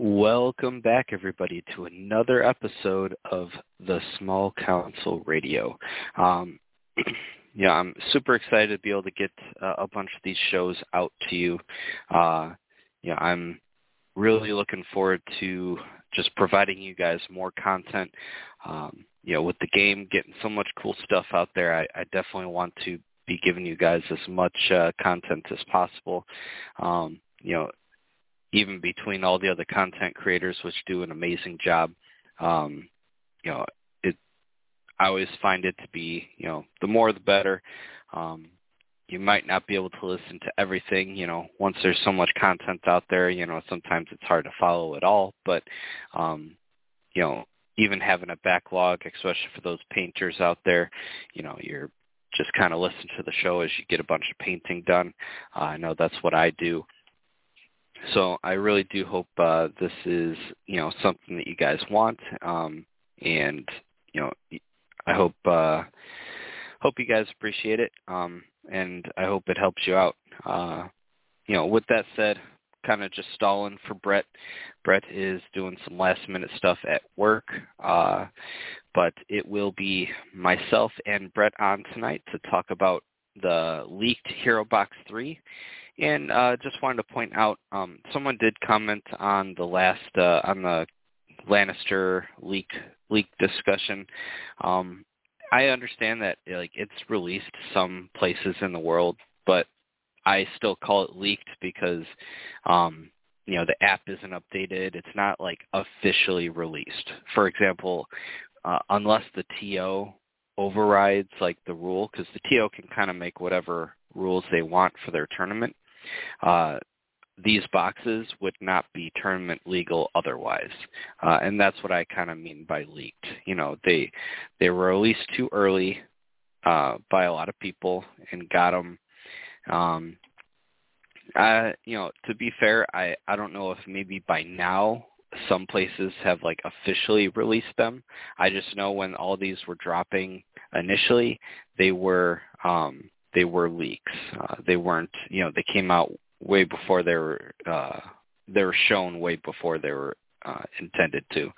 Welcome back, everybody, to another episode of the Small Council Radio. Um, yeah, I'm super excited to be able to get uh, a bunch of these shows out to you. Uh, yeah, I'm really looking forward to just providing you guys more content. Um, you know, with the game getting so much cool stuff out there, I, I definitely want to be giving you guys as much uh, content as possible. Um, you know, even between all the other content creators, which do an amazing job. Um, you know, it. I always find it to be, you know, the more the better. Um, you might not be able to listen to everything. You know, once there's so much content out there, you know, sometimes it's hard to follow it all. But, um, you know, even having a backlog, especially for those painters out there, you know, you're just kind of listen to the show as you get a bunch of painting done. Uh, I know that's what I do. So I really do hope uh, this is you know something that you guys want, um, and you know I hope uh, hope you guys appreciate it, um, and I hope it helps you out. Uh, you know, with that said, kind of just stalling for Brett. Brett is doing some last minute stuff at work, uh, but it will be myself and Brett on tonight to talk about the leaked Hero Box 3 and uh, just wanted to point out, um, someone did comment on the last uh, on the Lannister leak leak discussion. Um, I understand that like it's released some places in the world, but I still call it leaked because um, you know the app isn't updated. It's not like officially released. For example, uh, unless the TO overrides like the rule, because the TO can kind of make whatever rules they want for their tournament. Uh, these boxes would not be tournament legal otherwise, uh, and that's what I kind of mean by leaked. You know, they they were released too early uh, by a lot of people and got them. Um, uh, you know, to be fair, I I don't know if maybe by now some places have like officially released them. I just know when all these were dropping initially, they were um, they were leaks. Uh, they weren't, you know, they came out way before they were uh, they were shown way before they were uh, intended to.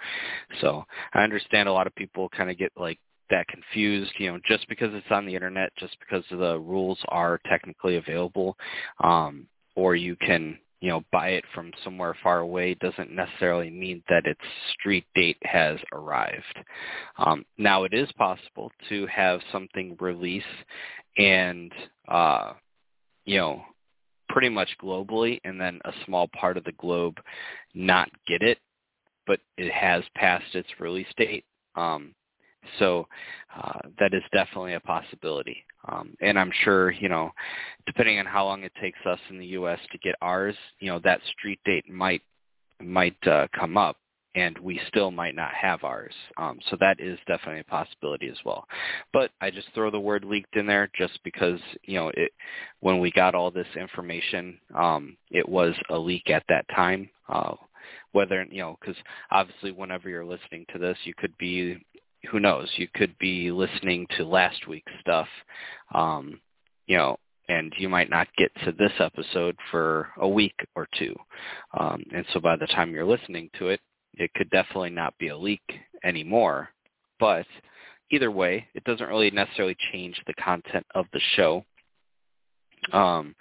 So I understand a lot of people kind of get like that confused, you know, just because it's on the internet, just because the rules are technically available, um, or you can, you know, buy it from somewhere far away doesn't necessarily mean that its street date has arrived. Um, now it is possible to have something release and uh, you know pretty much globally, and then a small part of the globe not get it, but it has passed its release date. Um, so uh, that is definitely a possibility. Um, and I'm sure, you know, depending on how long it takes us in the U.S. to get ours, you know, that street date might might uh, come up and we still might not have ours. Um, so that is definitely a possibility as well. But I just throw the word leaked in there just because you know it when we got all this information, um, it was a leak at that time. Uh, whether you know, because obviously, whenever you're listening to this, you could be who knows, you could be listening to last week's stuff. Um, you know, and you might not get to this episode for a week or two. Um, and so by the time you're listening to it, it could definitely not be a leak anymore. But either way, it doesn't really necessarily change the content of the show. Um,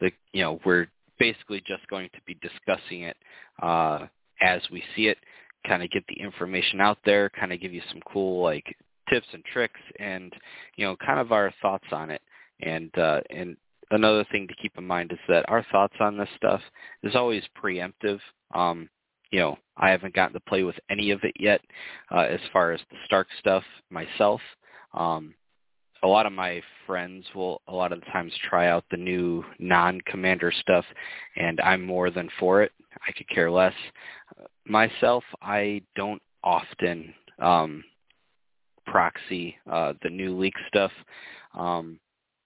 the you know we're basically just going to be discussing it uh, as we see it, kind of get the information out there, kind of give you some cool like tips and tricks, and you know kind of our thoughts on it. And uh, and another thing to keep in mind is that our thoughts on this stuff is always preemptive. Um, you know, I haven't gotten to play with any of it yet uh, as far as the Stark stuff myself. Um, a lot of my friends will a lot of the times try out the new non-commander stuff, and I'm more than for it. I could care less. Myself, I don't often um, proxy uh, the new leak stuff, um,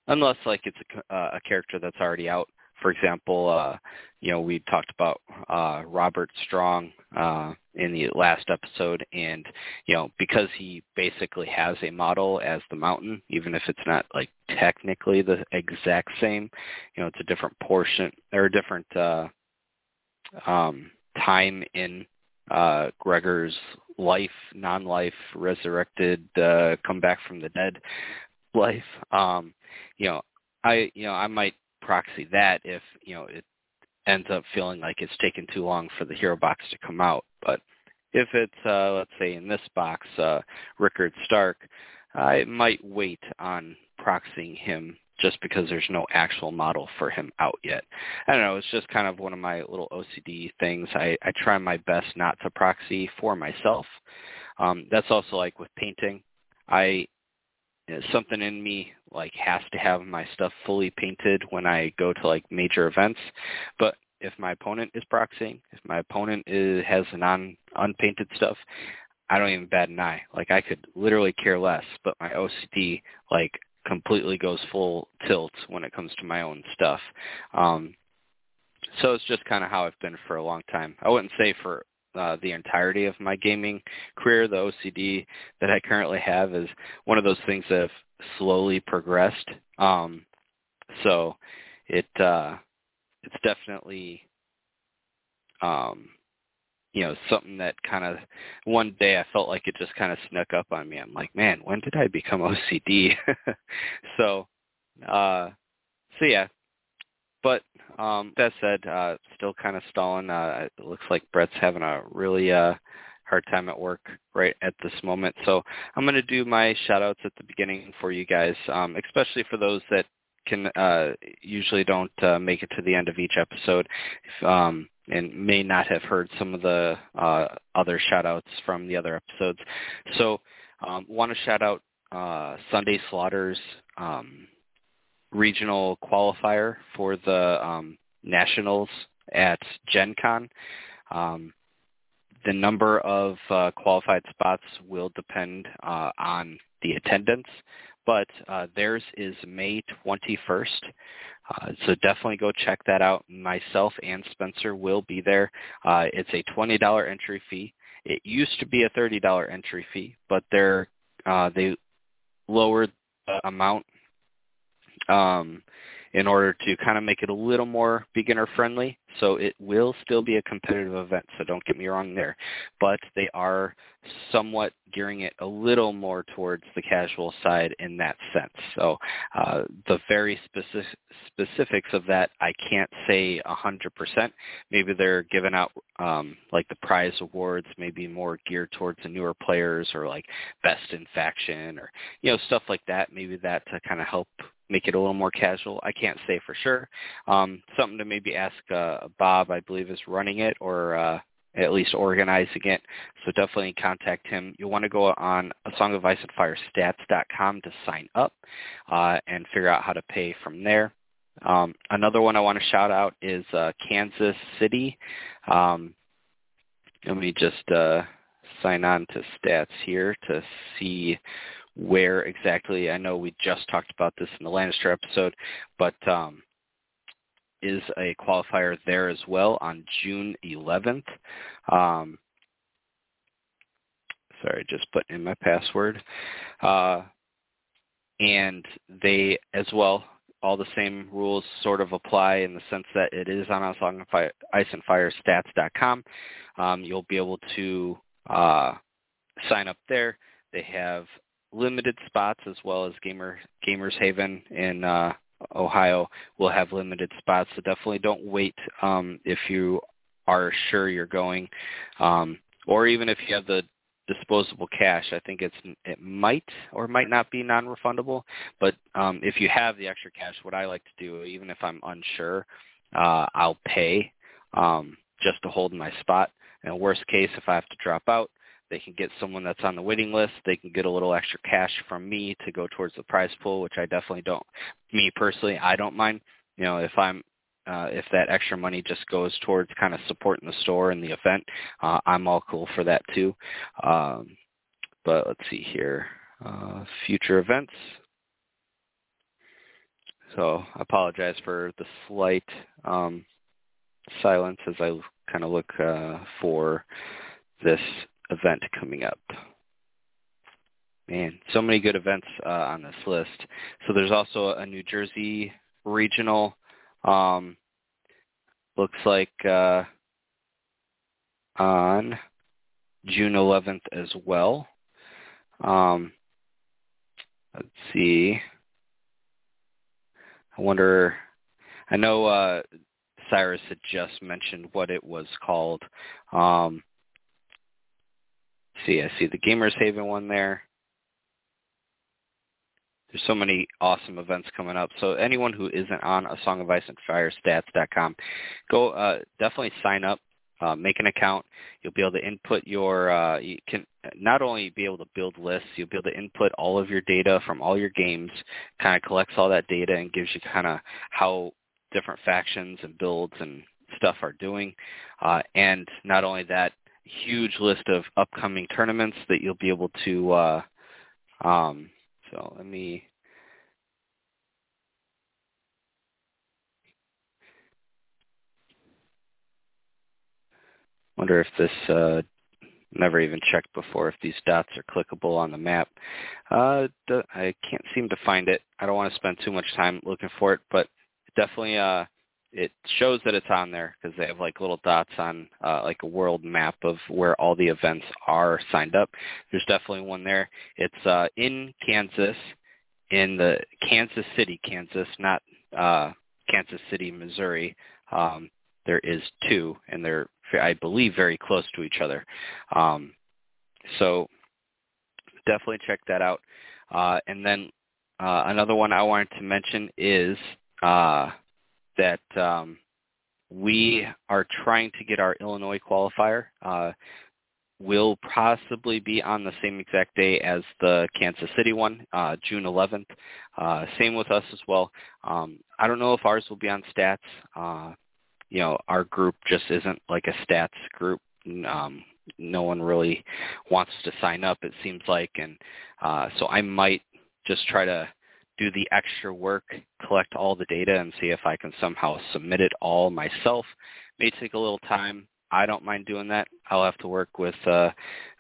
unless like it's a, uh, a character that's already out. For example, uh, you know, we talked about uh, Robert Strong uh, in the last episode, and you know, because he basically has a model as the mountain, even if it's not like technically the exact same, you know, it's a different portion or a different uh, um, time in uh, Gregor's life, non-life, resurrected, uh, come back from the dead life. Um, you know, I you know I might proxy that if you know it ends up feeling like it's taken too long for the hero box to come out. But if it's uh, let's say in this box, uh, Rickard Stark, I might wait on proxying him just because there's no actual model for him out yet. I don't know, it's just kind of one of my little OCD things. I, I try my best not to proxy for myself. Um, that's also like with painting. I something in me like has to have my stuff fully painted when I go to like major events. But if my opponent is proxying, if my opponent is, has non unpainted stuff, I don't even bat an eye. Like I could literally care less, but my OCD like completely goes full tilt when it comes to my own stuff. Um, so it's just kind of how I've been for a long time. I wouldn't say for uh, the entirety of my gaming career. The OCD that I currently have is one of those things that have slowly progressed. Um, so it uh, it's definitely um, you know something that kind of one day I felt like it just kind of snuck up on me. I'm like, man, when did I become OCD? so uh, so yeah, but um, that said, uh, still kind of stalling. Uh, it looks like Brett's having a really uh, hard time at work right at this moment. So I'm going to do my shout outs at the beginning for you guys, um, especially for those that can uh, usually don't uh, make it to the end of each episode if, um, and may not have heard some of the uh, other shout outs from the other episodes. So um, want to shout out uh, Sunday Slaughters. Um, regional qualifier for the um, nationals at Gen Con. Um, the number of uh, qualified spots will depend uh, on the attendance, but uh, theirs is May 21st. Uh, so definitely go check that out. Myself and Spencer will be there. Uh, it's a $20 entry fee. It used to be a $30 entry fee, but they're, uh, they lowered the amount um, in order to kind of make it a little more beginner friendly. So it will still be a competitive event, so don't get me wrong there. But they are somewhat gearing it a little more towards the casual side in that sense. So uh, the very specific specifics of that I can't say 100%. Maybe they're giving out um, like the prize awards, maybe more geared towards the newer players or like best in faction or you know stuff like that. Maybe that to kind of help make it a little more casual. I can't say for sure. Um, something to maybe ask uh, Bob, I believe, is running it or uh, at least organizing it. So definitely contact him. You'll want to go on a Song of Ice and Fire stats.com to sign up uh, and figure out how to pay from there. Um, another one I want to shout out is uh, Kansas City. Um, let me just uh, sign on to stats here to see where exactly. I know we just talked about this in the Lannister episode, but um, is a qualifier there as well on June 11th. Um, sorry, just put in my password. Uh, and they as well, all the same rules sort of apply in the sense that it is on Ice and Fire Stats.com. Um, you'll be able to uh, sign up there. They have limited spots as well as Gamer Gamers Haven in uh, Ohio will have limited spots. So definitely don't wait um, if you are sure you're going, um, or even if you have the disposable cash. I think it's it might or might not be non-refundable. But um, if you have the extra cash, what I like to do, even if I'm unsure, uh, I'll pay um, just to hold my spot. And worst case, if I have to drop out, they can get someone that's on the waiting list. They can get a little extra cash from me to go towards the prize pool, which I definitely don't. Me personally, I don't mind. You know, if I'm uh, if that extra money just goes towards kind of supporting the store and the event, uh, I'm all cool for that too. Um, but let's see here, uh, future events. So I apologize for the slight um, silence as I kind of look uh, for this event coming up. Man, so many good events uh, on this list. So there's also a New Jersey regional. Um, looks like uh, on June 11th as well. Um, let's see. I wonder. I know uh, Cyrus had just mentioned what it was called. Um, see, I see the Gamers Haven one there. There's so many awesome events coming up. So anyone who isn't on a Song of Ice and Fire stats.com, go uh, definitely sign up. Uh, make an account. You'll be able to input your. Uh, you can not only be able to build lists, you'll be able to input all of your data from all your games. Kind of collects all that data and gives you kind of how different factions and builds and stuff are doing. Uh, and not only that, huge list of upcoming tournaments that you'll be able to. Uh, um, so let me wonder if this uh, never even checked before if these dots are clickable on the map. Uh, I can't seem to find it. I don't want to spend too much time looking for it, but definitely uh, it shows that it's on there because they have like little dots on uh, like a world map of where all the events are signed up. There's definitely one there. It's uh, in Kansas in the Kansas City, Kansas, not uh, Kansas City, Missouri. Um, there is two, and they're, I believe, very close to each other. Um, so definitely check that out. Uh, and then uh, another one I wanted to mention is uh, that um, we are trying to get our Illinois qualifier. Uh, will possibly be on the same exact day as the Kansas City one, uh, June 11th. Uh, same with us as well. Um, I don't know if ours will be on stats. Uh, you know, our group just isn't like a stats group. Um, no one really wants to sign up, it seems like, and uh, so I might just try to do the extra work, collect all the data, and see if I can somehow submit it all myself. May take a little time. I don't mind doing that. I'll have to work with uh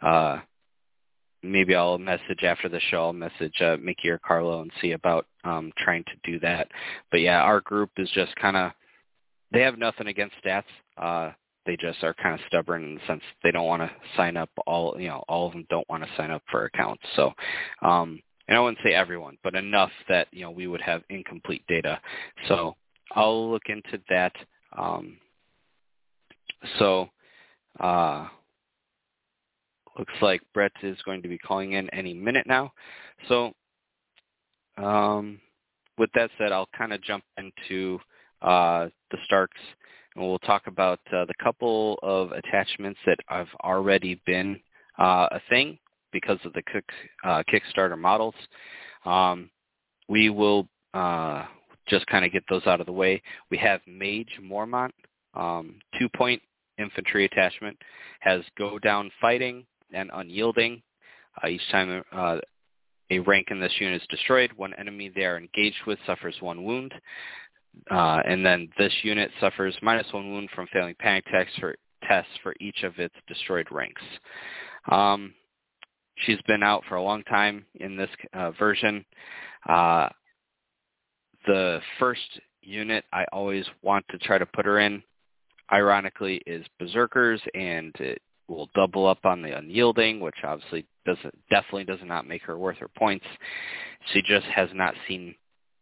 uh maybe I'll message after the show, I'll message uh, Mickey or Carlo and see about um trying to do that. But yeah, our group is just kind of they have nothing against stats. Uh they just are kind of stubborn in the sense they don't want to sign up all you know all of them don't want to sign up for accounts so um and i wouldn't say everyone but enough that you know we would have incomplete data. So i'll look into that. Um so uh, looks like Brett is going to be calling in any minute now. So um, with that said, I'll kind of jump into uh, the Starks and we'll talk about uh, the couple of attachments that have already been uh, a thing because of the kick, uh, Kickstarter models. Um, we will uh, just kind of get those out of the way. We have Maege Mormont, um, two-point infantry attachment, has go down fighting and unyielding. Uh, each time uh, a rank in this unit is destroyed, one enemy they are engaged with suffers one wound. Uh, and then this unit suffers minus one wound from failing panic tests for, tests for each of its destroyed ranks. Um, she's been out for a long time in this uh, version. Uh, the first unit I always want to try to put her in ironically, is Berserkers, and it will double up on the unyielding, which obviously doesn't definitely does not make her worth her points. She just has not seen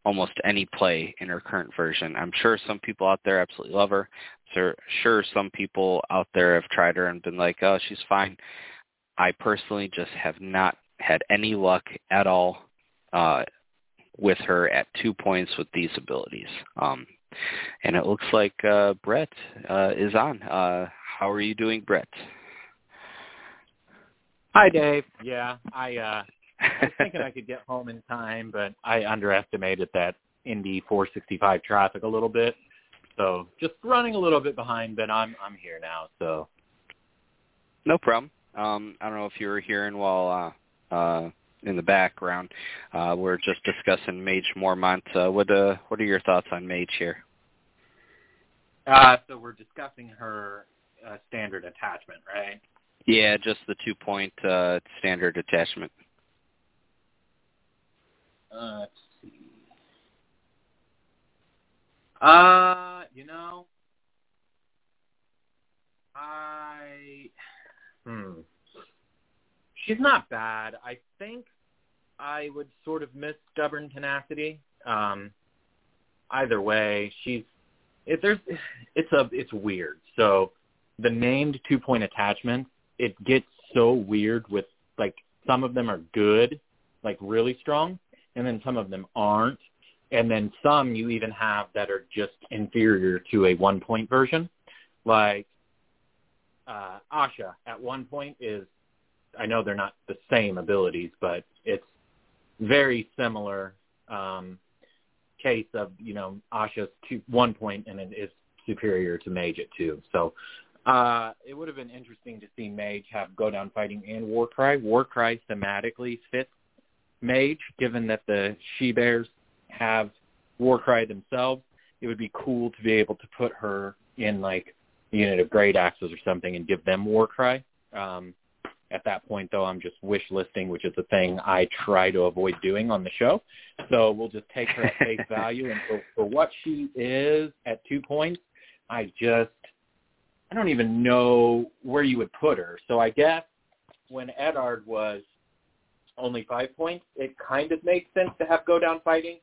almost any play in her current version. I'm sure some people out there absolutely love her. So sure some people out there have tried her and been like, oh, she's fine. I personally just have not had any luck at all uh, with her at two points with these abilities. Um, and it looks like uh, Brett uh, is on. Uh, how are you doing, Brett? Hi, Dave. Yeah, I, uh, I was thinking I could get home in time, but I underestimated that Indy 465 traffic a little bit. So just running a little bit behind, but I'm I'm here now. So no problem. Um, I don't know if you were hearing while uh, uh, in the background. Uh, we're just discussing Maege Mormont. Uh, what uh, what are your thoughts on Maege here? Uh, so we're discussing her uh, standard attachment, right? Yeah, just the two-point uh, standard attachment. Uh, let's see. Uh, you know, I she's not bad. I think I would sort of miss stubborn tenacity. Um, either way, she's it, there's it's a it's weird. So the named two point attachment, it gets so weird with like some of them are good, like really strong, and then some of them aren't. And then some you even have that are just inferior to a one point version. Like uh Asha at one point is I know they're not the same abilities, but it's very similar um case of, you know, Asha's two one point and it is superior to Maege at two. So uh, it would have been interesting to see Maege have Go Down Fighting and Warcry. Warcry thematically fits Maege, given that the She Bears have Warcry themselves. It would be cool to be able to put her in like unit of Great Axes or something and give them Warcry. Um, at that point, though, I'm just wish listing, which is a thing I try to avoid doing on the show. So we'll just take her at face value. And for, for what she is at two points, I just I don't even know where you would put her. So I guess when Eddard was only five points, it kind of makes sense to have go down fighting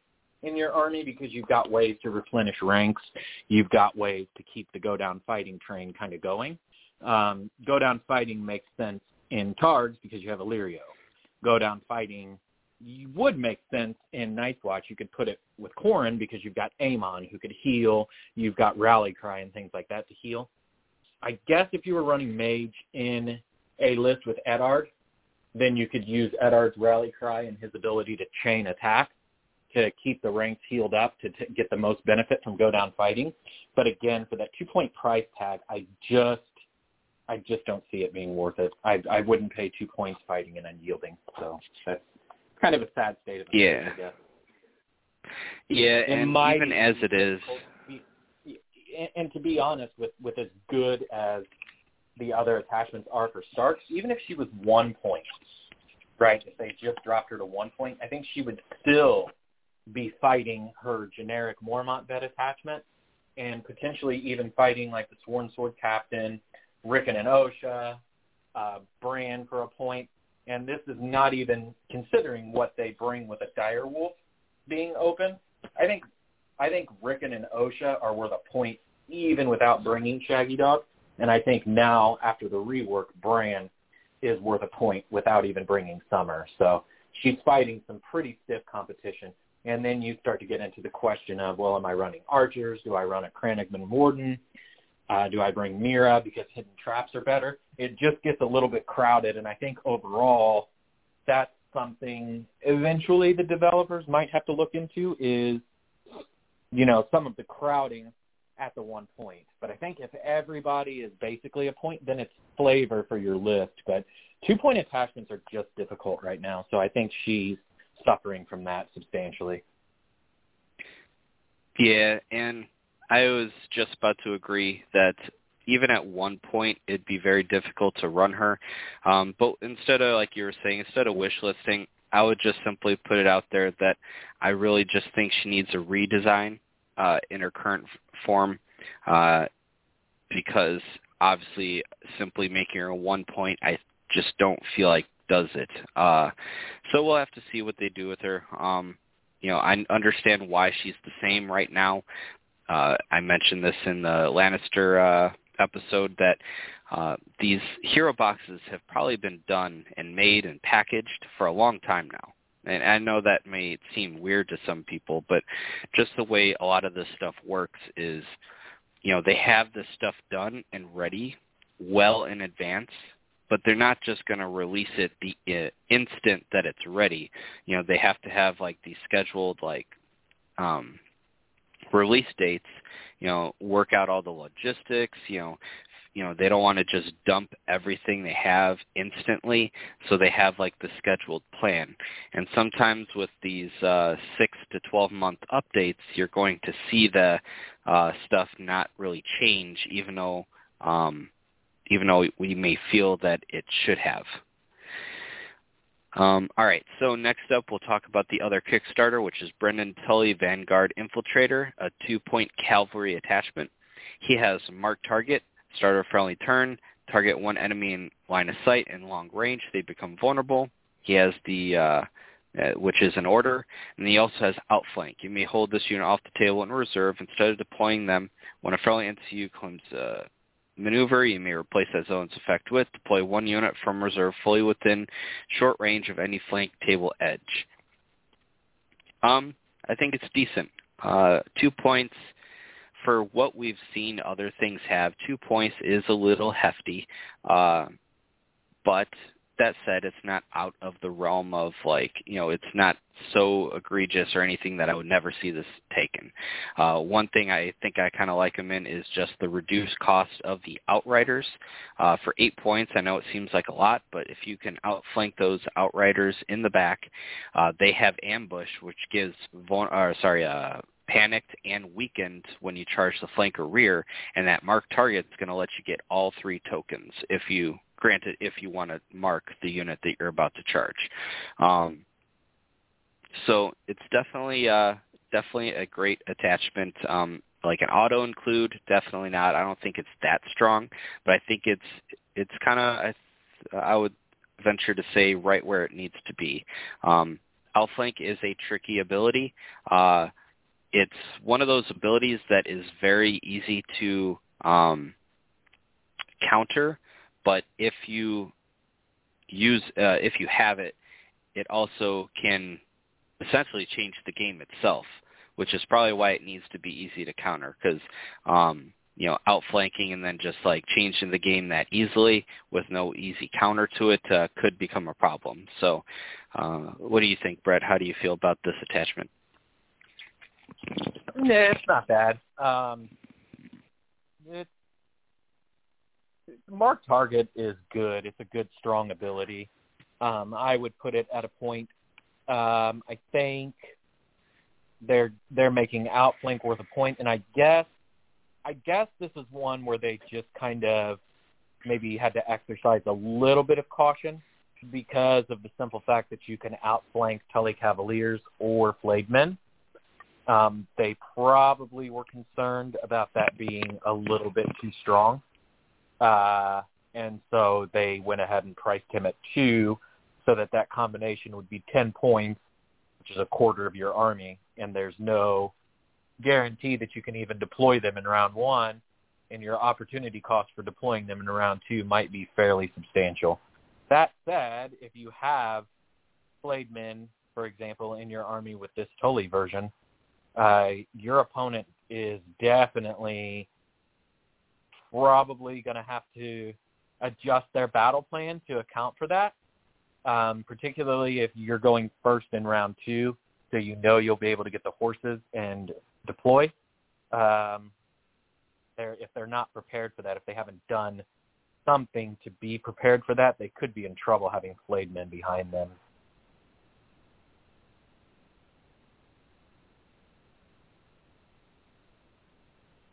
in your army because you've got ways to replenish ranks. You've got ways to keep the go down fighting train kind of going. Um, go down fighting makes sense in Targs because you have Illyrio. Go down fighting you would make sense in Night's Watch. You could put it with Qhorin because you've got Aemon who could heal. You've got Rally Cry and things like that to heal. I guess if you were running Maege in a list with Eddard, then you could use Eddard's Rally Cry and his ability to chain attack to keep the ranks healed up to t- get the most benefit from go down fighting. But again, for that two point price tag, I just I just don't see it being worth it. I I wouldn't pay two points fighting and unyielding. So that's kind of a sad state of affairs. Yeah. Yeah, and even as it is, and to be honest, with with as good as the other attachments are for Starks, even if she was one point, right? If they just dropped her to one point, I think she would still be fighting her generic Mormont vet attachment, and potentially even fighting like the Sworn Sword Captain, Rickon and Osha, uh, Bran for a point. And this is not even considering what they bring with a Dire Wolf being open. I think I think Rickon and Osha are worth a point even without bringing Shaggy Dog. And I think now, after the rework, Bran is worth a point without even bringing Summer. So she's fighting some pretty stiff competition. And then you start to get into the question of, well, am I running archers? Do I run a Crannogman Warden? Uh, do I bring Meera because hidden traps are better? It just gets a little bit crowded, and I think overall that's something eventually the developers might have to look into is, you know, some of the crowding at the one point. But I think if everybody is basically a point, then it's flavor for your list. But two-point attachments are just difficult right now, so I think she's suffering from that substantially. Yeah, and I was just about to agree that even at one point it'd be very difficult to run her. Um, but instead of like you were saying, instead of wish listing, I would just simply put it out there that I really just think she needs a redesign uh, in her current form uh, because obviously simply making her a one point I just don't feel like does it. Uh, so we'll have to see what they do with her. Um, you know, I understand why she's the same right now. Uh, I mentioned this in the Lannister uh, episode that uh, these hero boxes have probably been done and made and packaged for a long time now and I know that may seem weird to some people, but just the way a lot of this stuff works is, you know, they have this stuff done and ready well in advance, but they're not just going to release it the uh, instant that it's ready. You know, they have to have like these scheduled like um release dates, you know, work out all the logistics, you know, you know they don't want to just dump everything they have instantly so they have like the scheduled plan and sometimes with these uh 6 to 12 month updates you're going to see the uh stuff not really change even though um even though we may feel that it should have um, all right, so next up we'll talk about the other Kickstarter, which is Brynden Tully Vanguard Infiltrator, a two-point cavalry attachment. He has Mark Target, starter friendly turn, target one enemy in line of sight and long range, they become vulnerable. He has the uh, uh, which is an order, and he also has outflank. You may hold this unit off the table in reserve instead of deploying them when a friendly NCU claims uh, maneuver. You may replace that zone's effect with deploy one unit from reserve fully within short range of any flank table edge. Um, I think it's decent. Uh, two points for what we've seen other things have. Two points is a little hefty, uh, but that said, it's not out of the realm of like, you know, it's not so egregious or anything that I would never see this taken. Uh, one thing I think I kind of like them in is just the reduced cost of the outriders. Uh, for eight points, I know it seems like a lot, but if you can outflank those outriders in the back, uh, they have ambush, which gives, or sorry, uh, panicked and weakened when you charge the flank or rear, and that marked target is going to let you get all three tokens if you granted if you want to mark the unit that you're about to charge. Um, so it's definitely uh, definitely a great attachment. Um, like an auto include, definitely not. I don't think it's that strong, but I think it's it's kind of I, I would venture to say right where it needs to be. Um, Outflank is a tricky ability. Uh, it's one of those abilities that is very easy to um, counter but if you use uh, if you have it, it also can essentially change the game itself, which is probably why it needs to be easy to counter because um, you know outflanking and then just like changing the game that easily with no easy counter to it uh, could become a problem. So, uh, what do you think, Brett? How do you feel about this attachment? Yeah, it's not bad. Um, it's Mark Target is good. It's a good, strong ability. Um, I would put it at a point. Um, I think they're they're making outflank worth a point, and I guess I guess this is one where they just kind of maybe had to exercise a little bit of caution because of the simple fact that you can outflank Tully Cavaliers or Flayed Um, they probably were concerned about that being a little bit too strong. Uh, and so they went ahead and priced him at two so that that combination would be 10 points, which is a quarter of your army, and there's no guarantee that you can even deploy them in round one, and your opportunity cost for deploying them in round two might be fairly substantial. That said, if you have flayed men, for example, in your army with this Tully version, uh, your opponent is definitely probably going to have to adjust their battle plan to account for that, um, particularly if you're going first in round two, so you know you'll be able to get the horses and deploy. Um, they're, if they're not prepared for that, if they haven't done something to be prepared for that, they could be in trouble having flayed men behind them.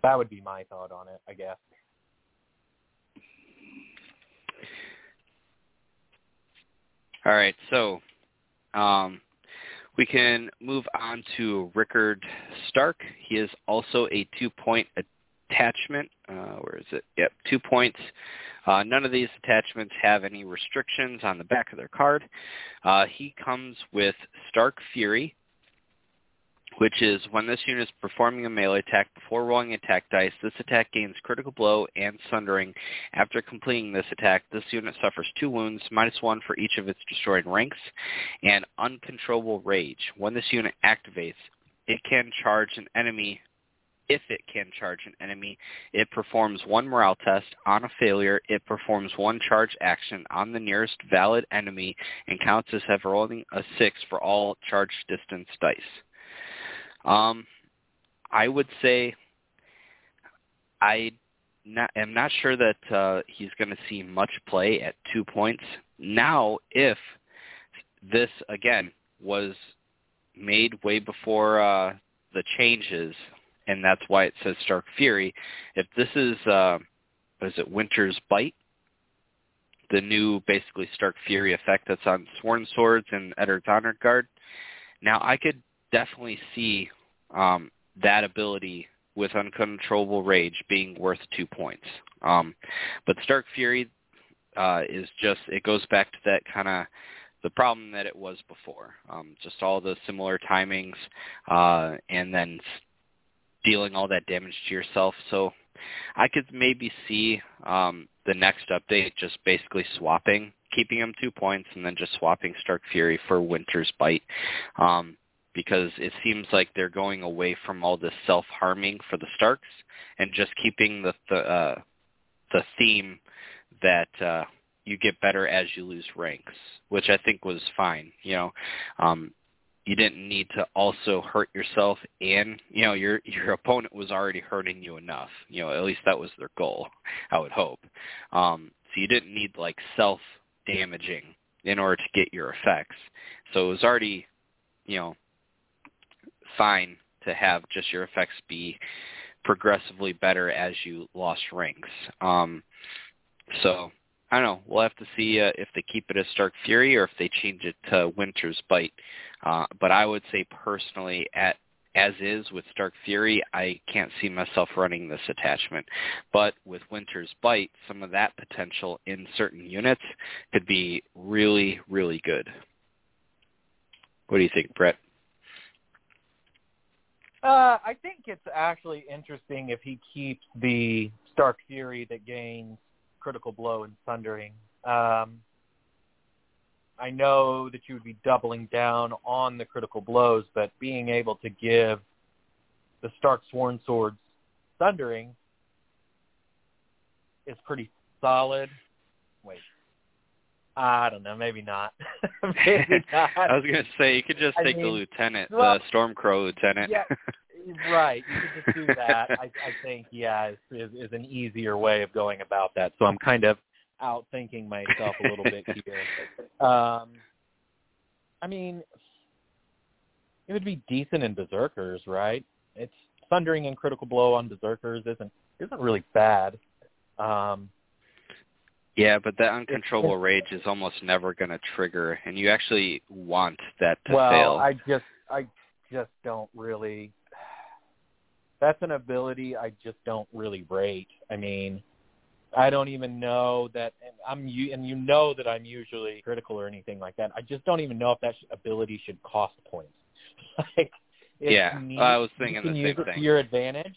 That would be my thought on it, I guess. All right, so um, we can move on to Rickard Stark. He is also a two-point attachment. Uh, where is it? Yep, two points. Uh, none of these attachments have any restrictions on the back of their card. Uh, he comes with Stark Fury, which is when this unit is performing a melee attack before rolling attack dice, this attack gains critical blow and sundering. After completing this attack, this unit suffers two wounds, minus one for each of its destroyed ranks, and uncontrollable rage. When this unit activates, it can charge an enemy. If it can charge an enemy, it performs one morale test. On a failure, it performs one charge action on the nearest valid enemy and counts as have rolling a 6 for all charge distance dice. Um, I would say I not, am not sure that uh, he's going to see much play at two points. Now, if this again was made way before uh, the changes, and that's why it says Stark Fury. If this is, uh, is it Winter's Bite, the new basically Stark Fury effect that's on Sworn Swords and Eddard's Honor Guard. Now I could definitely see um, that ability with Uncontrollable Rage being worth two points. Um, but Stark Fury uh, is just it goes back to that kind of the problem that it was before. Um, just all the similar timings, uh, and then dealing all that damage to yourself. So I could maybe see um, the next update just basically swapping, keeping him two points, and then just swapping Stark Fury for Winter's Bite. Um, because it seems like they're going away from all this self-harming for the Starks and just keeping the the, uh, the theme that uh, you get better as you lose ranks, which I think was fine. You know, um, you didn't need to also hurt yourself, and you know your your opponent was already hurting you enough. You know, at least that was their goal. I would hope. Um, so you didn't need like self damaging in order to get your effects. So it was already, you know, fine to have just your effects be progressively better as you lost ranks. Um, so I don't know. We'll have to see uh, if they keep it as Stark Fury or if they change it to Winter's Bite. Uh, but I would say personally, at as is with Stark Fury, I can't see myself running this attachment. But with Winter's Bite, some of that potential in certain units could be really, really good. What do you think, Brett? Uh, I think it's actually interesting if he keeps the Stark Fury that gains critical blow and sundering. Um, I know that you would be doubling down on the critical blows, but being able to give the Stark Sworn Swords Sundering is pretty solid. Wait, I don't know. Maybe not. maybe not. I was gonna say you could just take mean, the lieutenant, well, the Stormcrow lieutenant. yeah, right. You could just do that. I, I think yeah is, is is an easier way of going about that. So I'm kind of outthinking myself a little bit here. Um, I mean, it would be decent in Berserkers, right? It's sundering and critical blow on Berserkers isn't isn't really bad. Um, yeah, but that uncontrollable rage is almost never going to trigger, and you actually want that to well, fail. Well, I just, I just don't really. That's an ability I just don't really rate. I mean, I don't even know that, and I'm and you know that I'm usually critical or anything like that. I just don't even know if that ability should cost points. like, yeah, I was thinking the use same it thing. to your advantage,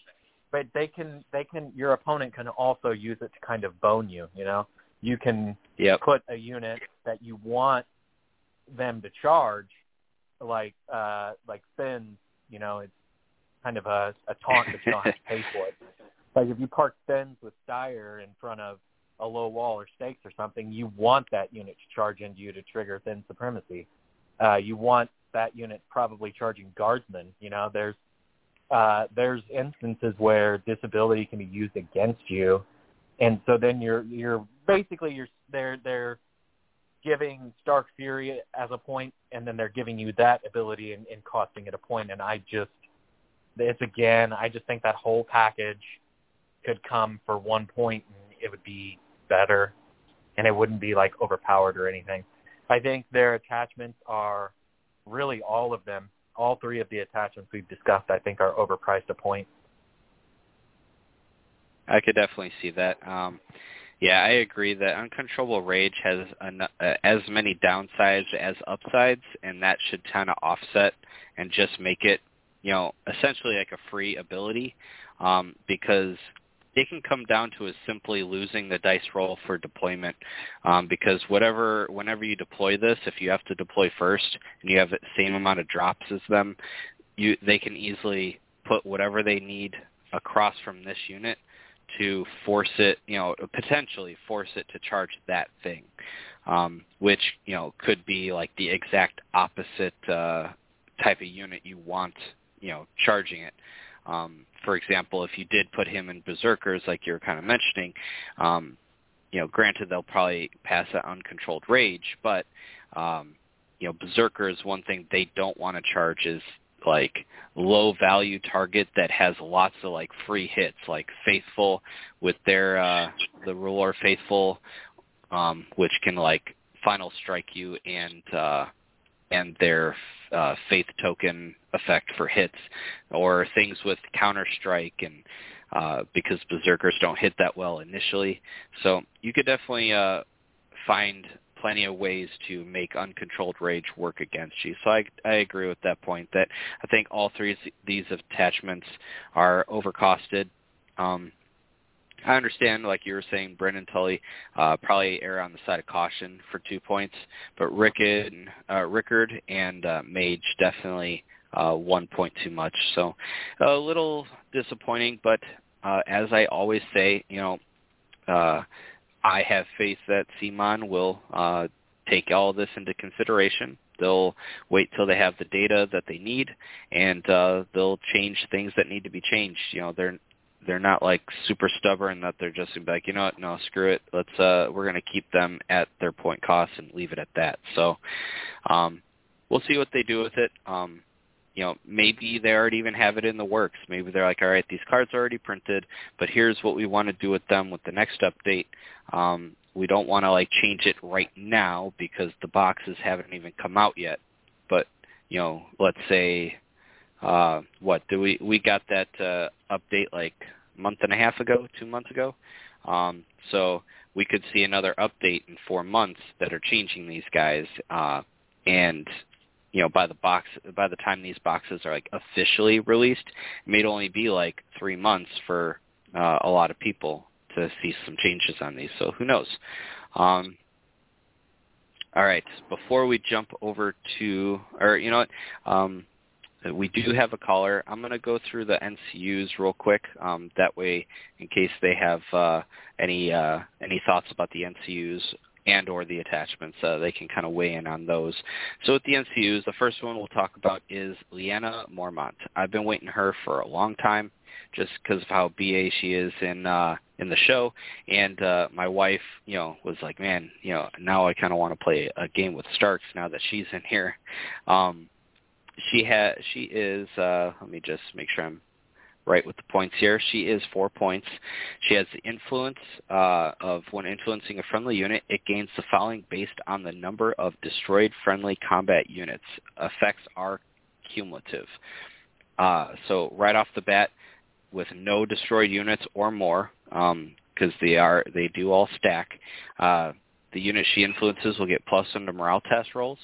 but they can, they can, your opponent can also use it to kind of bone you. You know, you can yep. put a unit that you want them to charge, like uh like Fins. You know, it's kind of a, a taunt that you don't have to pay for it. Like if you park Fins with Dire in front of a low wall or stakes or something, you want that unit to charge into you to trigger Thin Supremacy. Uh, you want that unit probably charging Guardsmen. You know, there's uh, there's instances where this ability can be used against you, and so then you're you're basically you're they're they're giving Stark Fury as a point, and then they're giving you that ability and, and costing it a point. And I just it's again, I just think that whole package could come for one point and it would be better and it wouldn't be like overpowered or anything. I think their attachments are really all of them, all three of the attachments we've discussed I think are overpriced a point. I could definitely see that. Um yeah, I agree that uncontrollable rage has an, uh, as many downsides as upsides, and that should kind of offset and just make it, you know, essentially like a free ability, um, because it can come down to is simply losing the dice roll for deployment um, because whatever whenever you deploy this if you have to deploy first and you have the same amount of drops as them you they can easily put whatever they need across from this unit to force it you know potentially force it to charge that thing um, which you know could be like the exact opposite uh, type of unit you want you know charging it. Um, for example, if you did put him in Berserkers, like you were kind of mentioning, um, you know, granted they'll probably pass that uncontrolled rage, but um, you know, Berserkers, one thing they don't want to charge is like low value target that has lots of like free hits, like Faithful with their uh, the ruler Faithful, um, which can like final strike you and uh, and their uh, faith token effect for hits, or things with Counter Strike and uh, because berserkers don't hit that well initially. So you could definitely uh, find plenty of ways to make uncontrolled rage work against you. So I, I agree with that point that I think all three of these attachments are overcosted. Um, I understand, like you were saying, Brynden Tully uh, probably err on the side of caution for two points, but Rickard, uh, Rickard and uh, Maege definitely uh, one point too much. So a little disappointing, but uh, as I always say, you know, uh, I have faith that CMON will uh, take all this into consideration. They'll wait till they have the data that they need, and uh, they'll change things that need to be changed. You know, they're they're not like super stubborn that they're just like, you know what, no, screw it. Let's uh we're gonna keep them at their point cost and leave it at that. So um we'll see what they do with it. Um you know, maybe they already even have it in the works. Maybe they're like, all right, these cards are already printed, but here's what we want to do with them with the next update. Um, we don't want to like change it right now because the boxes haven't even come out yet. But you know, let's say uh, what do we we got that uh, update like a month and a half ago, two months ago. Um, so we could see another update in four months that are changing these guys. Uh, and you know, by the box, by the time these boxes are like officially released, it may only be like three months for uh, a lot of people to see some changes on these. So who knows? Um, all right. Before we jump over to, or you know what? Um, we do have a caller. I'm going to go through the NCUs real quick. Um, that way, in case they have uh, any uh, any thoughts about the NCUs and or the attachments, uh, they can kind of weigh in on those. So with the NCUs, the first one we'll talk about is Lyanna Mormont. I've been waiting her for a long time, just because of how BA she is in uh, in the show. And uh, my wife, you know, was like, man, you know, now I kind of want to play a game with Starks now that she's in here. Um, she has she is uh let me just make sure I'm right with the points here. She is four points. She has the influence uh, of when influencing a friendly unit, it gains the following based on the number of destroyed friendly combat units. Effects are cumulative. Uh, so right off the bat, with no destroyed units or more, because um, they are they do all stack, uh, the unit she influences will get plus under morale test rolls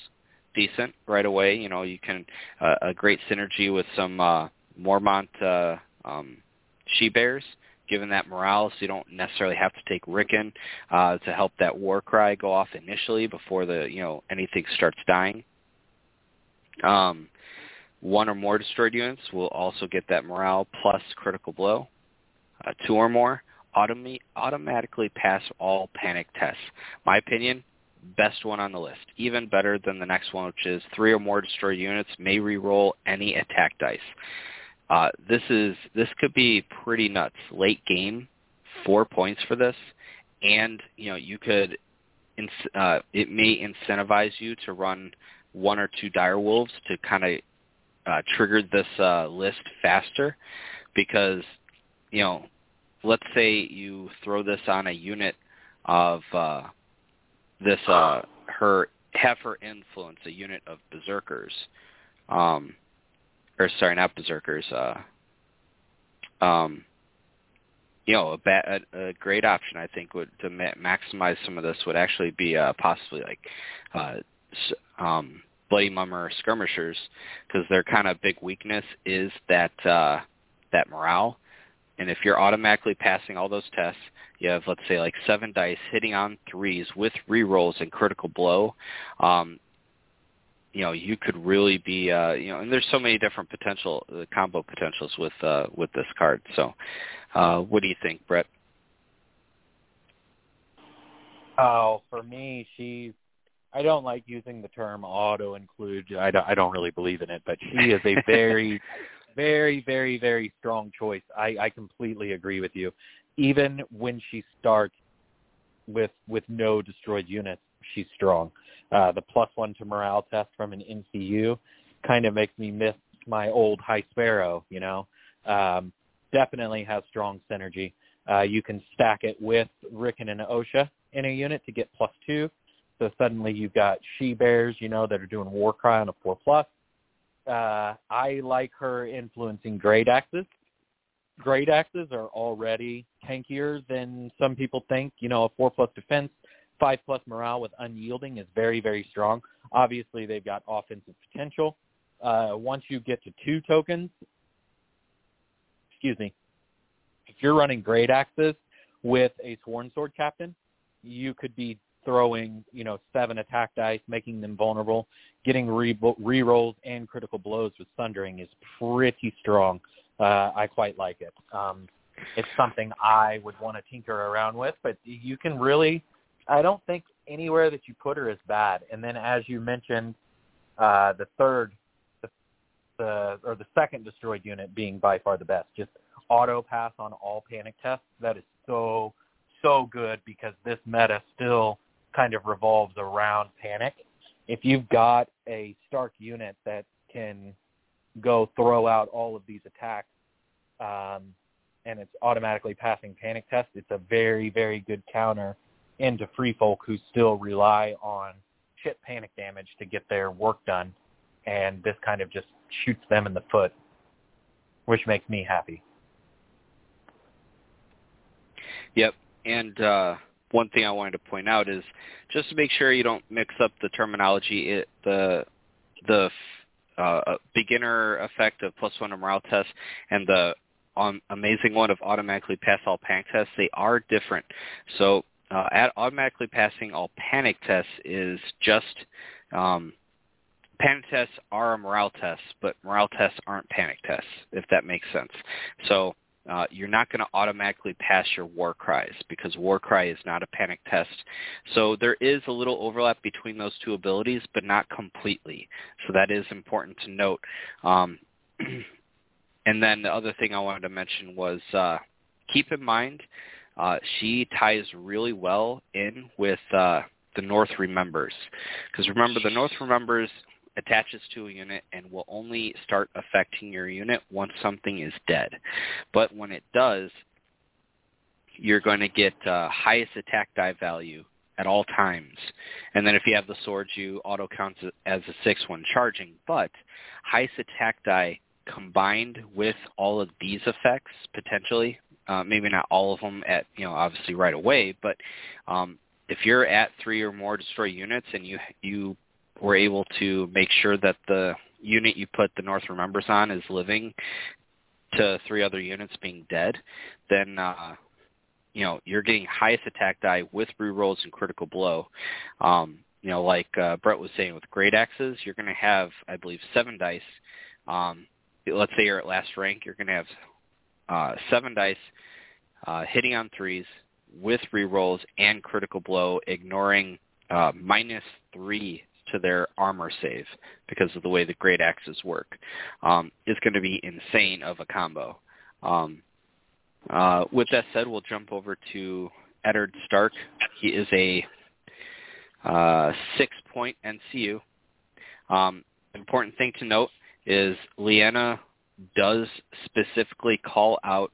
decent right away. You know, you can uh, a great synergy with some uh, Mormont uh, um, she bears, given that morale, so you don't necessarily have to take Rickon uh, to help that war cry go off initially before the you know anything starts dying. Um, one or more destroyed units will also get that morale plus critical blow. Uh, two or more autom- automatically pass all panic tests. My opinion, best one on the list. Even better than the next one, which is three or more destroyed units may re-roll any attack dice. Uh, this is this could be pretty nuts. Late game, four points for this, and you know you could, uh, it may incentivize you to run one or two dire wolves to kind of uh, trigger this uh, list faster, because you know, let's say you throw this on a unit of uh, this uh her her influence a unit of berserkers. Um or sorry not berserkers uh um you know a, ba- a, a great option i think would to ma- maximize some of this would actually be uh possibly like uh um bloody mummer skirmishers because their kind of big weakness is that uh that morale and if you're automatically passing all those tests, you have, let's say, like seven dice hitting on threes with rerolls and critical blow. Um, you know, you could really be, uh, you know, and there's so many different potential uh, combo potentials with uh, with this card. So, uh, what do you think, Brett? Oh, for me, she's. I don't like using the term auto include. I don't, I don't really believe in it, but she is a very very, very, very strong choice. I, I completely agree with you. Even when she starts with with no destroyed units, she's strong. Uh, the plus one to morale test from an NCU kind of makes me miss my old High Sparrow. You know, um, definitely has strong synergy. Uh, you can stack it with Rickon and Osha in a unit to get plus two. So suddenly you've got she bears, you know, that are doing Warcry on a four plus. Uh, I like her influencing great axes. Great axes are already tankier than some people think. You know, a four plus defense, five plus morale with unyielding is very, very strong. Obviously, they've got offensive potential. Uh, once you get to two tokens, excuse me, if you're running great axes with a sworn sword captain, you could be throwing, you know, seven attack dice, making them vulnerable. Getting re rolls and critical blows with Sundering is pretty strong. Uh, I quite like it. Um, it's something I would want to tinker around with, but you can really, I don't think anywhere that you put her is bad. And then as you mentioned, uh, the third, the, the or the second destroyed unit being by far the best. Just auto pass on all panic tests. That is so so good because this meta still kind of revolves around panic. If you've got a Stark unit that can go throw out all of these attacks um, and it's automatically passing panic tests, it's a very, very good counter into free folk who still rely on shit panic damage to get their work done. And this kind of just shoots them in the foot, which makes me happy. Yep. And uh, one thing I wanted to point out is just to make sure you don't mix up the terminology. It, the the uh, uh beginner effect of plus one morale test and the um, amazing one of automatically pass all panic tests, they are different. So uh, at automatically passing all panic tests is just um, panic tests are a morale test, but morale tests aren't panic tests, if that makes sense. So uh, you're not going to automatically pass your war cries because war cry is not a panic test. So there is a little overlap between those two abilities, but not completely. So that is important to note. Um, and then the other thing I wanted to mention was uh, keep in mind uh, she ties really well in with uh, the North Remembers. Because remember, the North Remembers attaches to a unit and will only start affecting your unit once something is dead. But when it does, you're going to get uh, highest attack die value at all times. And then if you have the swords, you auto counts as a 6 when charging. But highest attack die combined with all of these effects, potentially, uh, maybe not all of them at, you know, obviously right away, but um, if you're at three or more destroy units and you you were able to make sure that the unit you put the North Remembers on is living to three other units being dead, then uh, you know you're getting highest attack die with rerolls and critical blow. Um, you know, like uh, Brett was saying with great axes, you're going to have, I believe, seven dice. Um, let's say you're at last rank, you're going to have uh, seven dice uh, hitting on threes with rerolls and critical blow, ignoring uh, minus three to their armor save because of the way the great axes work um, is going to be insane of a combo. Um, uh, with that said, we'll jump over to Eddard Stark. He is a uh, six-point NCU. Um, important thing to note is Lyanna does specifically call out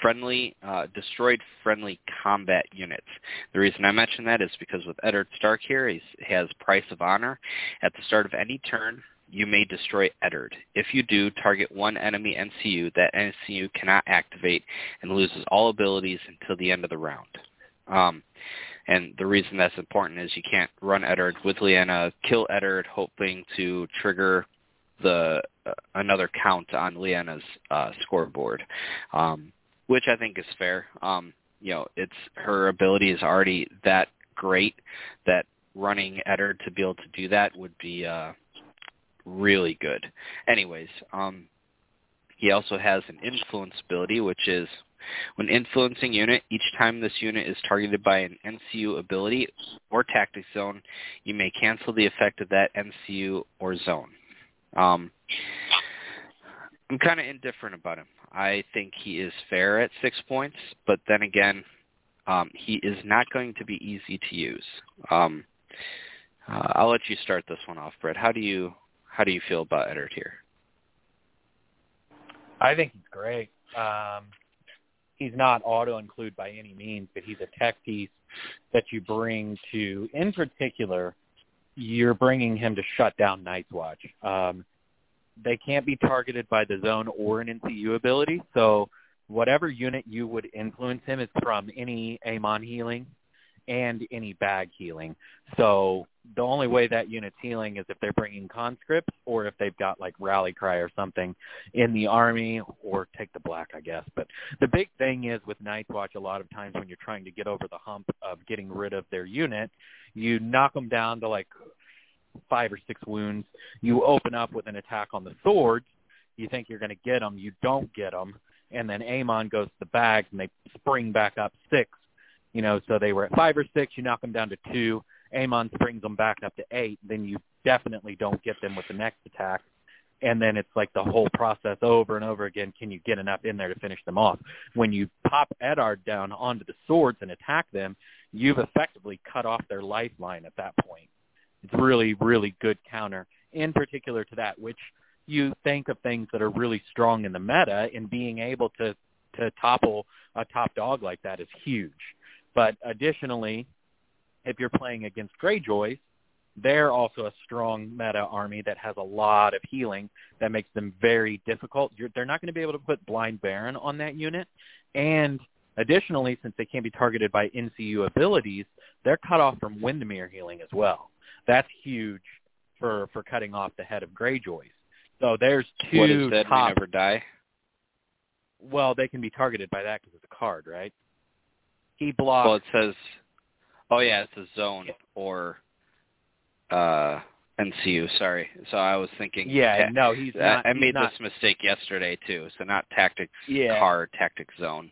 friendly, uh, destroyed friendly combat units. The reason I mention that is because with Eddard Stark here, he has Price of Honor. At the start of any turn, you may destroy Eddard. If you do, target one enemy NCU. That NCU cannot activate and loses all abilities until the end of the round. Um, and the reason that's important is you can't run Eddard with Lyanna, kill Eddard, hoping to trigger the uh, another count on Lyanna's uh, scoreboard. Um, which I think is fair. Um, you know, it's her ability is already that great that running Eddard to be able to do that would be uh, really good. Anyways, um, he also has an influence ability, which is when influencing unit, each time this unit is targeted by an NCU ability or tactic zone, you may cancel the effect of that NCU or zone. Um, I'm kind of indifferent about him. I think he is fair at six points, but then again, um, he is not going to be easy to use. Um, uh, I'll let you start this one off, Brett. How do you how do you feel about Eddard here? I think he's great. Um, he's not auto include by any means, but he's a tech piece that you bring to, in particular, you're bringing him to shut down Night's Watch. Um, they can't be targeted by the zone or an NCU ability, so whatever unit you would influence him is from any Aemon healing and any bag healing. So the only way that unit's healing is if they're bringing conscripts or if they've got like rally cry or something in the army or take the black, I guess. But the big thing is with Night's Watch, a lot of times when you're trying to get over the hump of getting rid of their unit, you knock them down to like five or six wounds. You open up with an attack on the swords. You think you're going to get them. You don't get them. And then Aemon goes to the bags and they spring back up six you know, so they were at five or six. You knock them down to two. Aemon brings them back up to eight. Then you definitely don't get them with the next attack. And then it's like the whole process over and over again. Can you get enough in there to finish them off? When you pop Eddard down onto the swords and attack them, you've effectively cut off their lifeline at that point. It's really, really good counter, in particular to that, which you think of things that are really strong in the meta, and being able to to topple a top dog like that is huge. But additionally, if you're playing against Greyjoys, they're also a strong meta army that has a lot of healing that makes them very difficult. You're, they're not going to be able to put Blind Baron on that unit. And additionally, since they can't be targeted by NCU abilities, they're cut off from Windermere healing as well. That's huge for, for cutting off the head of Greyjoys. So there's two What is that? top, We never die? well, they can be targeted by that because it's a card, right? He blocks Well, it says, oh yeah, it's a zone or uh NCU. Sorry. So I was thinking. Yeah, ta- no, he's I- not. I he's made not, this mistake yesterday too. So not tactics Yeah. card, tactics zone.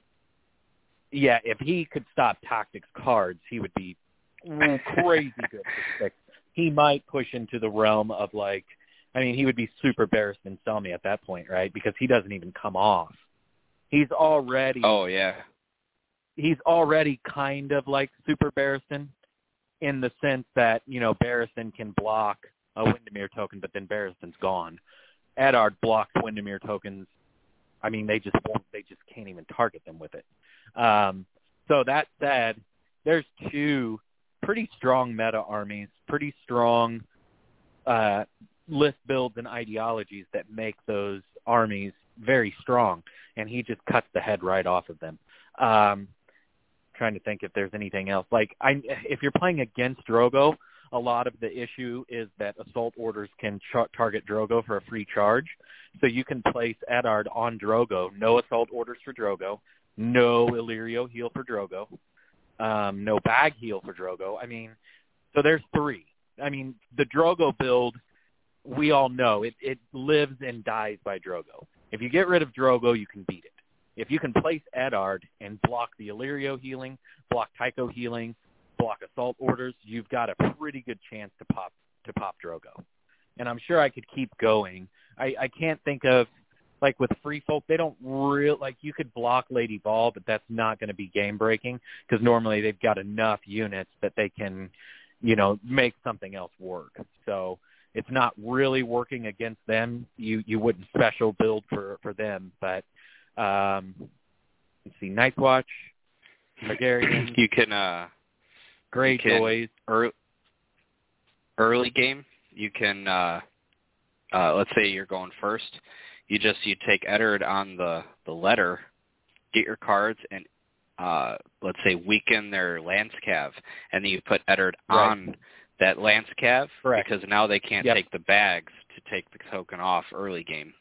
Yeah, if he could stop tactics cards, he would be crazy good. He might push into the realm of like, I mean, he would be super Barristan Selmy at that point, right? Because he doesn't even come off. He's already Oh yeah. He's already kind of like super Barristan in the sense that, you know, Barristan can block a Windermere token, but then Barristan's gone. Eddard blocks Windermere tokens. I mean, they just won't, they just can't even target them with it. Um, so that said, there's two pretty strong meta armies, pretty strong uh, list builds and ideologies that make those armies very strong, and he just cuts the head right off of them. Um, trying to think if there's anything else. Like, I, if you're playing against Drogo, a lot of the issue is that assault orders can char- target Drogo for a free charge. So you can place Eddard on Drogo. No assault orders for Drogo. No Illyrio heal for Drogo. Um, no bag heal for Drogo. I mean, so there's three. I mean, the Drogo build, we all know it, it lives and dies by Drogo. If you get rid of Drogo, you can beat it. If you can place Eddard and block the Illyrio healing, block Tycho healing, block assault orders, you've got a pretty good chance to pop to pop Drogo. And I'm sure I could keep going. I, I can't think of like with free folk, they don't real like you could block Lady Ball, but that's not going to be game breaking because normally they've got enough units that they can, you know, make something else work. So it's not really working against them. You you wouldn't special build for for them, but um, let's see, Night's Watch, Targaryen, you can uh Greyjoys. early, early game, you can uh uh let's say you're going first, you just you take Eddard on the the letter, get your cards and uh let's say weaken their lance cav and then you put Eddard Right. on that lance cav Correct. because now they can't Yep. take the bags to take the token off early game.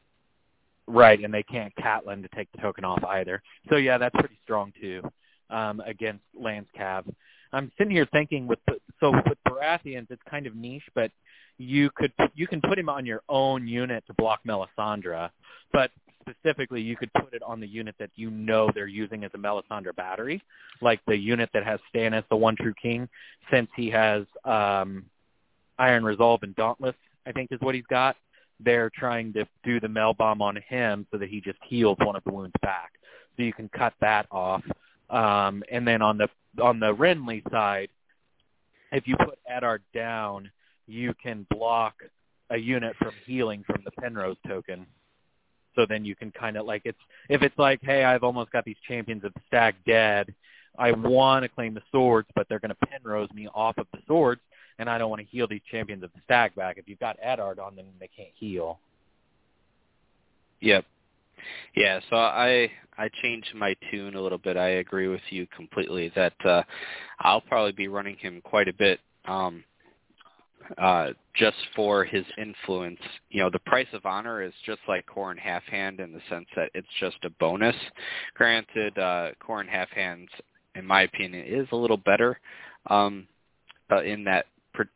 Right, and they can't Catelyn to take the token off either. So yeah, that's pretty strong too um, against Lance Cav. I'm sitting here thinking with so with Baratheons, it's kind of niche, but you could you can put him on your own unit to block Melisandre, but specifically you could put it on the unit that you know they're using as a Melisandre battery, like the unit that has Stannis, the One True King, since he has um, Iron Resolve and Dauntless, I think is what he's got they're trying to do the mail bomb on him so that he just heals one of the wounds back. So you can cut that off. Um, and then on the on the Renly side, if you put Eddard down, you can block a unit from healing from the Penrose token. So then you can kind of like it's if it's like, hey, I've almost got these champions of the stack dead. I want to claim the swords, but they're going to Penrose me off of the swords, and I don't want to heal these champions of the stack back. If you've got Eddard on them, they can't heal. Yep. Yeah, so I I changed my tune a little bit. I agree with you completely that uh I'll probably be running him quite a bit um uh just for his influence. You know, the price of honor is just like Qhorin Halfhand in the sense that it's just a bonus. Granted, uh Qhorin Halfhand's in my opinion is a little better um uh, in that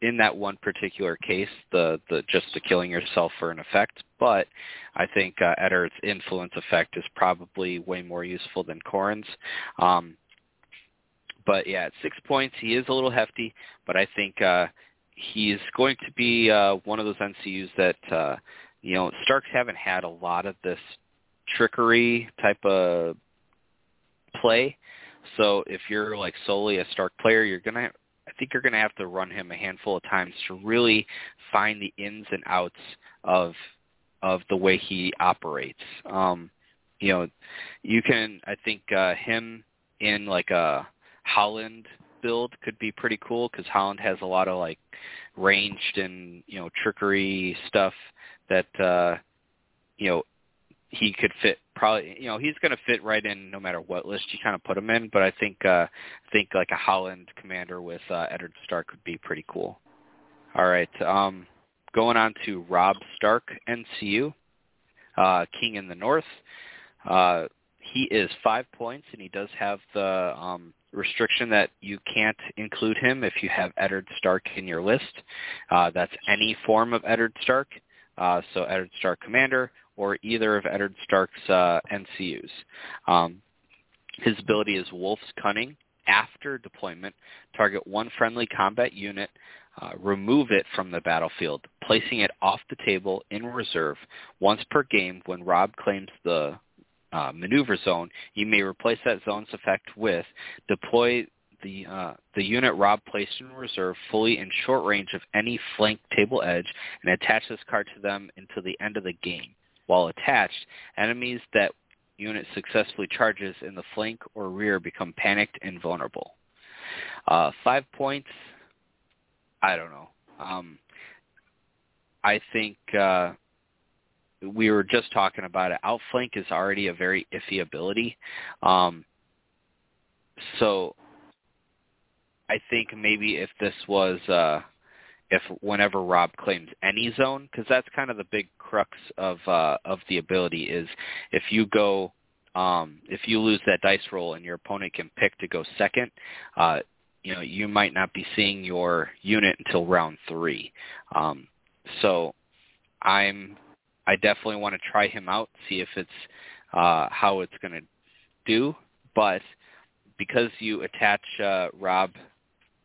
in that one particular case, the the just the killing yourself for an effect. But I think uh, influence effect is probably way more useful than Qhorin's. Um, but yeah, at six points, he is a little hefty, but I think uh, he's going to be uh, one of those NCUs that uh, you know Starks haven't had a lot of this trickery type of play. So if you're like solely a Stark player, you're gonna I think you're going to have to run him a handful of times to really find the ins and outs of of the way he operates. Um, you know, you can I think uh, him in like a Howland build could be pretty cool because Howland has a lot of like ranged and you know trickery stuff that uh, you know he could fit probably you know he's going to fit right in no matter what list you kind of put him in but i think uh i think like a howland commander with uh eddard stark would be pretty cool. All right um going on to robb stark ncu uh king in the north. Uh he is five points and he does have the um restriction that you can't include him if you have eddard stark in your list. Uh that's any form of eddard stark. Uh so eddard stark commander or either of Eddard Stark's uh, NCUs. Um, his ability is Wolf's Cunning. After deployment, target one friendly combat unit, uh, remove it from the battlefield, placing it off the table in reserve once per game when Robb claims the uh, maneuver zone. You may replace that zone's effect with deploy the uh, the unit Robb placed in reserve fully in short range of any flank table edge and attach this card to them until the end of the game. While attached, enemies that unit successfully charges in the flank or rear become panicked and vulnerable. Uh, five points, I don't know. Um, I think uh, we were just talking about it. Outflank is already a very iffy ability. Um, so I think maybe if this was uh, if whenever Robb claims any zone, because that's kind of the big crux of uh, of the ability is if you go um, if you lose that dice roll and your opponent can pick to go second, uh, you know you might not be seeing your unit until round three. Um, so I'm I definitely want to try him out, see if it's uh, how it's going to do, but because you attach uh, Robb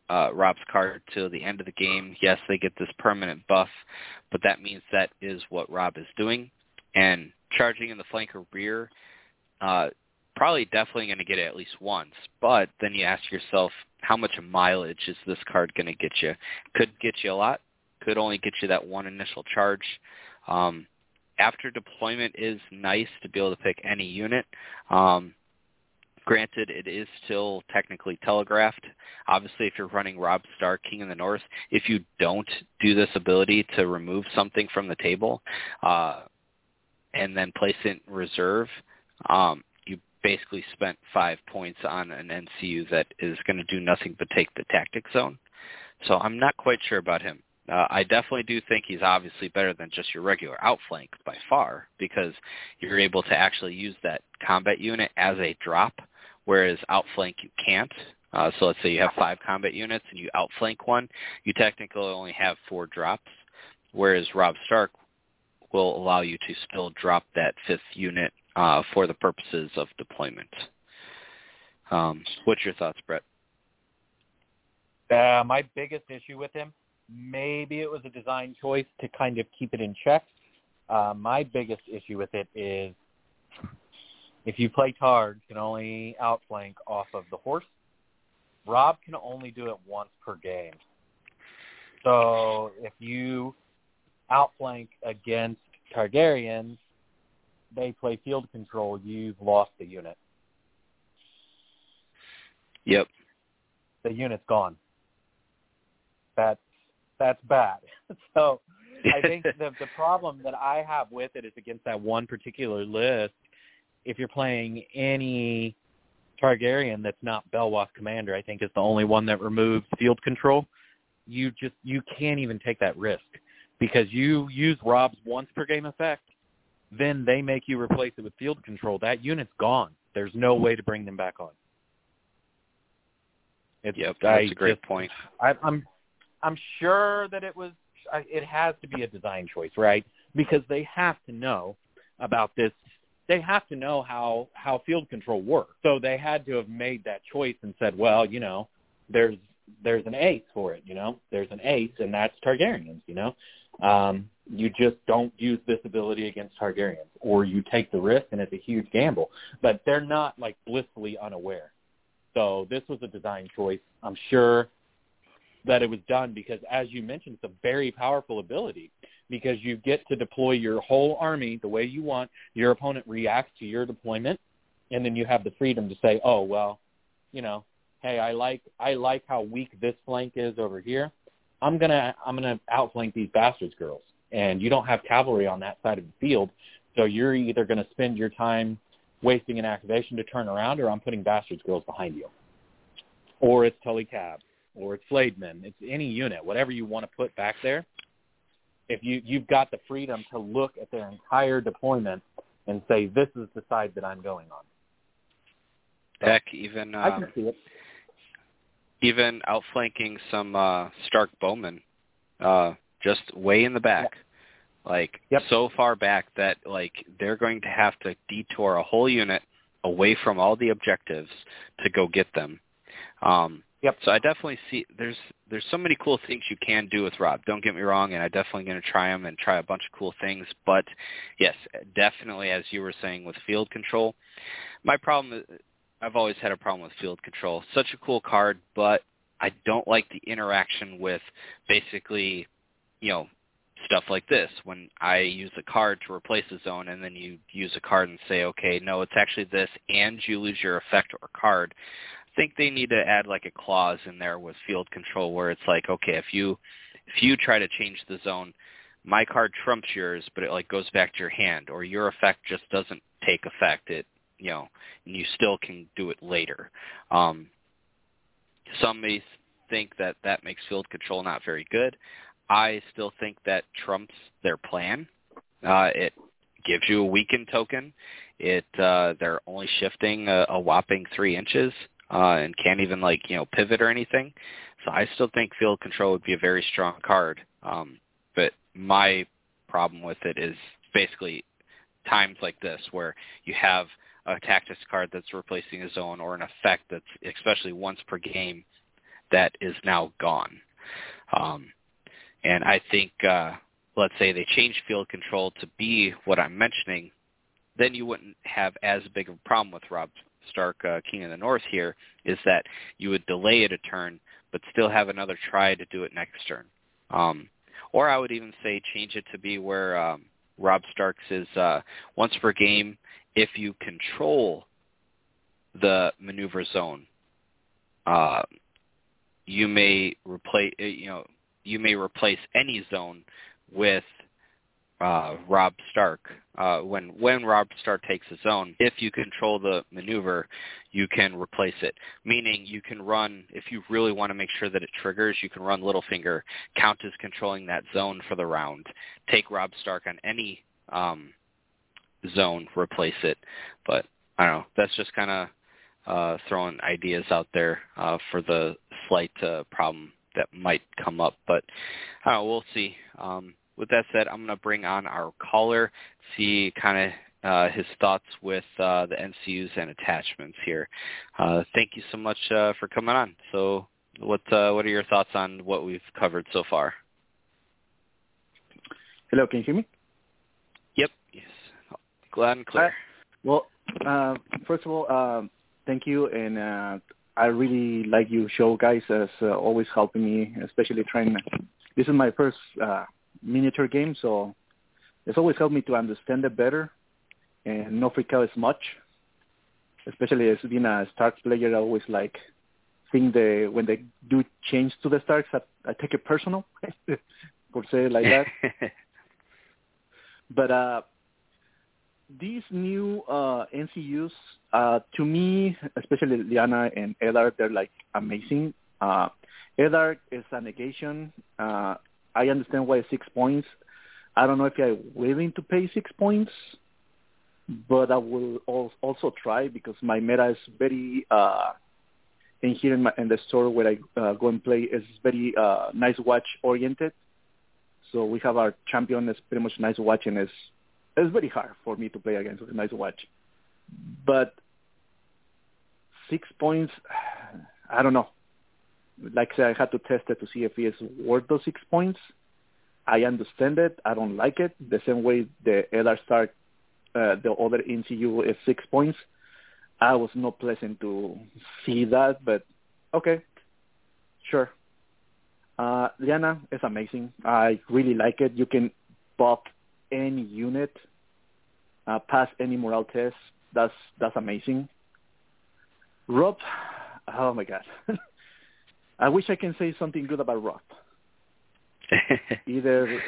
uh, Robb's card to the end of the game. Yes, they get this permanent buff, but that means that is what Robb is doing. And charging in the flank or rear, uh, probably definitely going to get it at least once. But then you ask yourself, how much mileage is this card going to get you? Could get you a lot. Could only get you that one initial charge. Um, after deployment is nice to be able to pick any unit. Um, Granted, it is still technically telegraphed. Obviously, if you're running Robb Stark, King in the North, if you don't do this ability to remove something from the table uh, and then place it in reserve, um, you basically spent five points on an NCU that is going to do nothing but take the tactic zone. So I'm not quite sure about him. Uh, I definitely do think he's obviously better than just your regular outflank by far because you're able to actually use that combat unit as a drop whereas outflank you can't. Uh, so let's say you have five combat units and you outflank one, you technically only have four drops, whereas Robb Stark will allow you to still drop that fifth unit uh, for the purposes of deployment. Um, what's your thoughts, Brett? Uh, my biggest issue with him, maybe it was a design choice to kind of keep it in check. Uh, my biggest issue with it is if you play Targ, can only outflank off of the horse. Robb can only do it once per game. So if you outflank against Targaryens, they play field control, you've lost the unit. Yep. The unit's gone. That's that's bad. so I think the the problem that I have with it is against that one particular list. If you're playing any Targaryen that's not Belwas Commander, I think is the only one that removes field control. You just you can't even take that risk because you use Robb's once per game effect, then they make you replace it with field control. That unit's gone. There's no way to bring them back on. It's, yep, that's I a great just, point. I, I'm I'm sure that it was it has to be a design choice, right? Because they have to know about this. They have to know how how field control works. So they had to have made that choice and said, well, you know, there's there's an ace for it. You know, there's an ace, and that's Targaryens. You know, um, you just don't use this ability against Targaryens, or you take the risk, and it's a huge gamble. But they're not like blissfully unaware. So this was a design choice. I'm sure that it was done because, as you mentioned, it's a very powerful ability because you get to deploy your whole army the way you want. Your opponent reacts to your deployment, and then you have the freedom to say, "Oh well, you know, hey, I like I like how weak this flank is over here. I'm gonna I'm gonna outflank these bastards girls." And you don't have cavalry on that side of the field, so you're either going to spend your time wasting an activation to turn around, or I'm putting bastards girls behind you, or it's Tully Cab or it's Flayed Men. It's any unit, whatever you want to put back there. If you you've got the freedom to look at their entire deployment and say, "This is the side that I'm going on." Heck, even um, I can um, see it. Even outflanking some uh, Stark bowmen, uh, just way in the back, like yep. so far back that like they're going to have to detour a whole unit away from all the objectives to go get them. Um, Yep. So I definitely see there's there's so many cool things you can do with Robb. Don't get me wrong, and I'm definitely going to try them and try a bunch of cool things. But yes, definitely, as you were saying with field control, my problem is I've always had a problem with field control. Such a cool card, but I don't like the interaction with basically, you know, stuff like this when I use a card to replace a zone and then you use a card and say, okay, no, it's actually this and you lose your effect or card think they need to add like a clause in there with field control where it's like, okay, if you if you try to change the zone, my card trumps yours, but it like goes back to your hand, or your effect just doesn't take effect. It you know, and you still can do it later. Um, some may think that that makes field control not very good. I still think that trumps their plan. Uh, it gives you a weakened token. It uh, they're only shifting a, a whopping three inches uh, and can't even like you know pivot or anything. So I still think field control would be a very strong card. Um, but my problem with it is basically times like this where you have a tactics card that's replacing a zone or an effect that's especially once per game that is now gone. Um, and I think uh, let's say they change field control to be what I'm mentioning, then you wouldn't have as big of a problem with Robb Stark uh, King of the North here is that you would delay it a turn, but still have another try to do it next turn. Um, or I would even say change it to be where um, Robb Stark's is uh, once per game if you control the maneuver zone. Uh, you may replace you know you may replace any zone with uh, Robb Stark. Uh, when when Robb Stark takes a zone, if you control the maneuver, you can replace it. Meaning you can run if you really want to make sure that it triggers. You can run Littlefinger, count as controlling that zone for the round. Take Robb Stark on any um, zone, replace it. But I don't know. That's just kind of uh, throwing ideas out there uh, for the slight uh, problem that might come up. But I don't know. We'll see. Um, with that said, I'm going to bring on our caller, see kind of uh, his thoughts with uh, the NCUs and attachments here. Uh, thank you so much uh, for coming on. So, what uh, what are your thoughts on what we've covered so far? Hello, can you hear me? Yep. Yes. Glad and clear. well, uh, first of all, thank you, and I really like you show guys as always helping me, especially trying. This is my first miniature game, so it's always helped me to understand it better. and not freak out as much. Especially as being a Stark player, I always like think the when they do change to the Starks, I, I take it personal, for say like that. but uh, these new uh, NCUs, uh, to me, especially Lyanna and Eddard, they're like amazing. Uh, Eddard is a negation. Uh, I understand why six points. I don't know if I'm willing to pay six points, but I will also try because my meta is very, uh, in here in, my, in the store where I uh, go and play is very uh, Night's Watch oriented. So we have our champion is pretty much Night's Watch and it's it's very hard for me to play against with Night's Watch. But six points, I don't know. Like I said, I had to test it to see if is worth those six points. I understand it. I don't like it. The same way the Eddard Stark, uh, the other NCU is six points. I was not pleasant to see that, but okay, sure. Uh, Lyanna is amazing. I really like it. You can buff any unit, uh, pass any morale test. That's that's amazing. Robb, oh my god, I wish I can say something good about Robb. either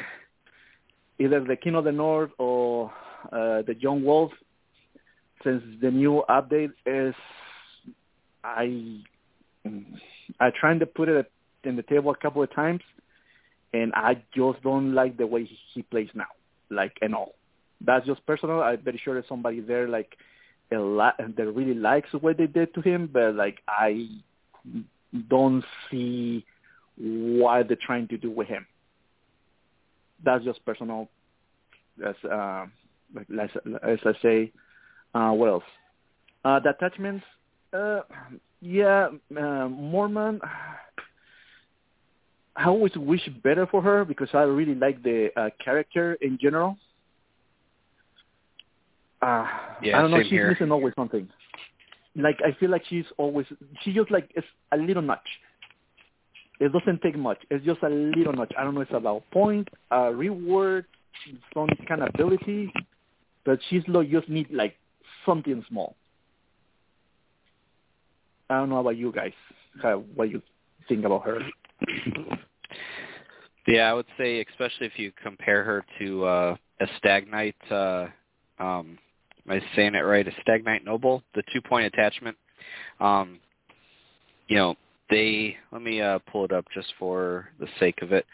either the King of the North or uh, the Young Wolf. Since the new update is, I I tried to put it in the table a couple of times, and I just don't like the way he plays now like and all. That's just personal. I'm very sure there's somebody there like a lot that really likes what they did to him, but like I don't see what they're trying to do with him. That's just personal. As uh, as, as I say, uh, what else? Uh, the attachments, uh, yeah, uh, Mormon. I always wish better for her because I really like the uh, character in general. Uh, yeah, I don't know. She's here. missing always something. Like I feel like she's always she just like it's a little notch. It doesn't take much. It's just a little notch. I don't know. It's about point, uh, reward, some kind of ability, but she's like just need like something small. I don't know about you guys. How, what you think about her? Yeah, I would say especially if you compare her to uh, a Stagnite, uh, um, am I saying it right? A Stagnite Noble, the two-point attachment. Um, you know, they let me uh, pull it up just for the sake of it.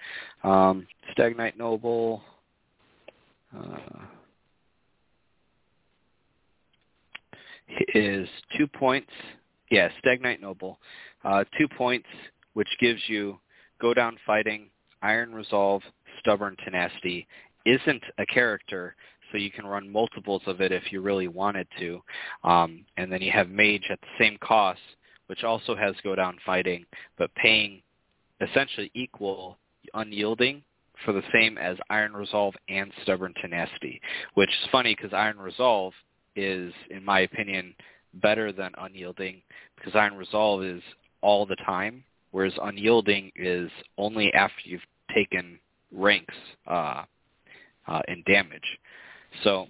Um, Stagnite Noble. Uh, is two points. Yeah, Stagnite Noble, uh, two points, which gives you go down fighting, Iron Resolve, Stubborn Tenacity isn't a character, so you can run multiples of it if you really wanted to. Um, and then you have Maege at the same cost, which also has Go Down Fighting, but paying essentially equal unyielding for the same as Iron Resolve and Stubborn Tenacity, which is funny because Iron Resolve is, in my opinion, better than Unyielding because Iron Resolve is all the time whereas unyielding is only after you've taken ranks uh, uh, in damage. So,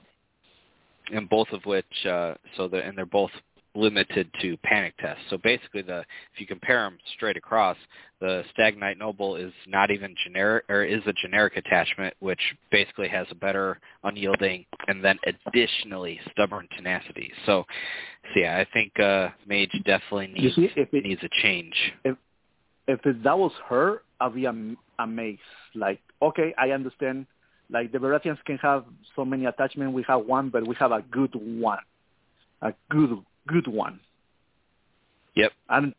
and both of which, uh, so the, and they're both limited to panic tests. So basically, the if you compare them straight across, the Stagnite Noble is not even generic, or is a generic attachment, which basically has a better unyielding, and then additionally stubborn tenacity. So, so yeah, I think uh, Maege definitely needs see, it, needs a change. If if that was her, I'd be am- amazed. Like, okay, I understand. Like the Baratheons can have so many attachments. We have one, but we have a good one, a good good one. Yep. And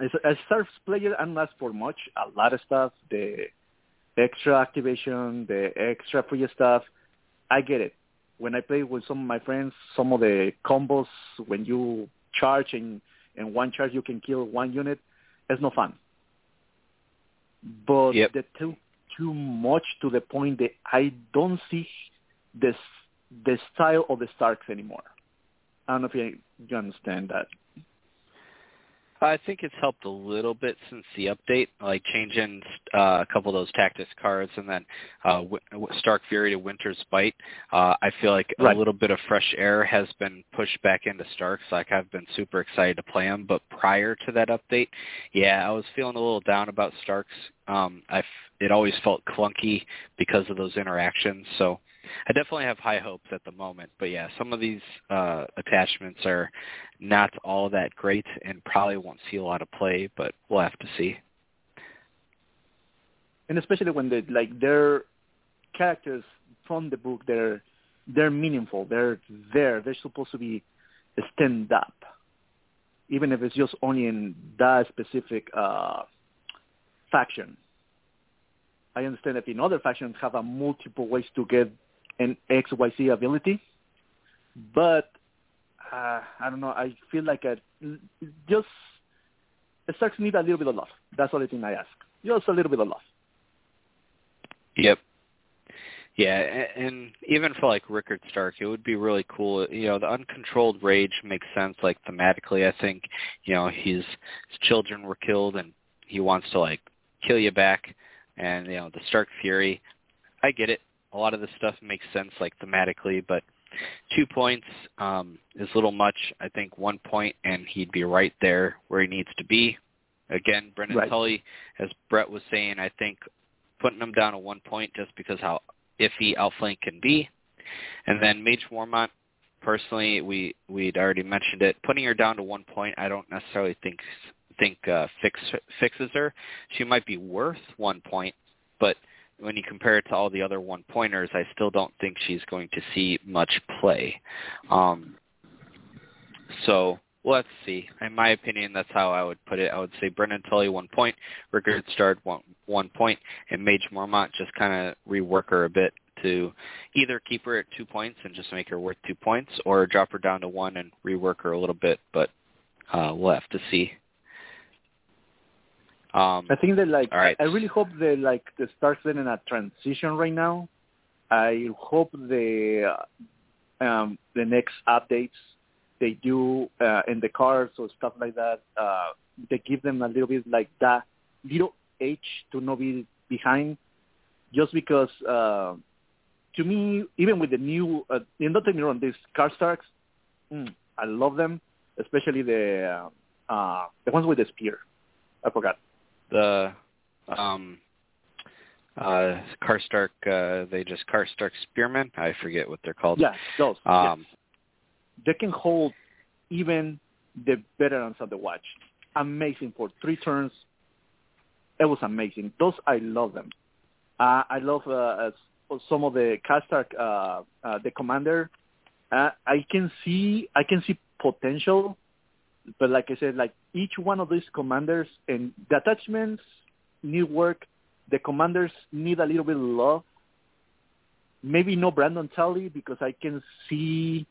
as a Starks player, I'm not for much. A lot of stuff, the extra activation, the extra free stuff. I get it. When I play with some of my friends, some of the combos when you charge and in one charge you can kill one unit, it's no fun but yep. the too too much to the point that I don't see this the style of the Starks anymore. I don't know if you, you understand that. I think it's helped a little bit since the update, like changing uh, a couple of those tactics cards and then uh, Stark Fury to Winter's Bite. Uh, I feel like right. a little bit of fresh air has been pushed back into Starks. Like I've been super excited to play him, but prior to that update, yeah, I was feeling a little down about Starks. Um, it always felt clunky because of those interactions. So I definitely have high hopes at the moment. But yeah, some of these uh, attachments are not all that great and probably won't see a lot of play, but we'll have to see. And especially when they like their characters from the book, they're they're meaningful. They're there. They're supposed to be stand up, even if it's just only in that specific uh, faction. I understand that in other factions have a multiple ways to get an XYZ ability, but uh, I don't know. I feel like a, just it starts need a little bit of love. That's the only thing I ask. Just a little bit of love. Yep. Yeah, and even for like Rickard Stark, it would be really cool. You know, the uncontrolled rage makes sense, like thematically. I think, you know, his, his children were killed, and he wants to like kill you back. And you know, the Stark Fury, I get it a lot of this stuff makes sense like thematically, but two points um, is a little much. I think one point and he'd be right there where he needs to be. Again, Brynden right. Tully, as Brett was saying, I think putting him down to one point just because how iffy Outflank can be. And then Maege Mormont, personally, we we'd already mentioned it. Putting her down to one point, I don't necessarily think think uh, fix, fixes her. She might be worth one point, but – when you compare it to all the other one pointers, I still don't think she's going to see much play. Um, so let's see. In my opinion, that's how I would put it. I would say Brynden Tully one point, Rickard Stark one, one point, and Maege Mormont just kind of rework her a bit to either keep her at two points and just make her worth two points, or drop her down to one and rework her a little bit. But uh, we'll have to see. Um, I think that like right. I really hope that like the starts in a transition right now. I hope the uh, um, the next updates they do uh, in the cars or stuff like that, uh, they give them a little bit like that little edge to not be behind. Just because uh, to me, even with the new, uh, and don't take me wrong, these Karstarks, mm, I love them, especially the uh, uh, the ones with the spear. I forgot the um uh Karstark uh they just Karstark Spearmen. I forget what they're called. Yeah, those. Um yes. They can hold even the veterans of the watch. Amazing for three turns. It was amazing. Those I love them. Uh, I love uh, some of the Karstark, uh, uh, the commander. Uh, I can see I can see potential but like I said, like each one of these commanders and the attachments need work. The commanders need a little bit of love. Maybe no Brynden Tully because I can see.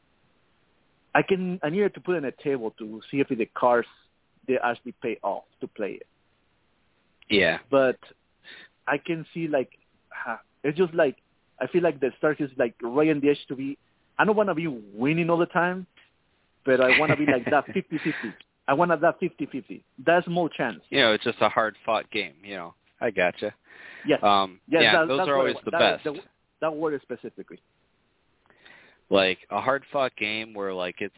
I can. I needed to put in a table to see if the cars they actually pay off to play it. Yeah. But I can see like it's just like I feel like the Stark is like right on the edge to be. I don't want to be winning all the time, but I want to be like that 50-50. I want that 50-50. That's more chance. You know, it's just a hard-fought game. You know, I gotcha. Yes. Um, yes, yeah, that, those are always the that, best. That, that word specifically. Like a hard-fought game where like it's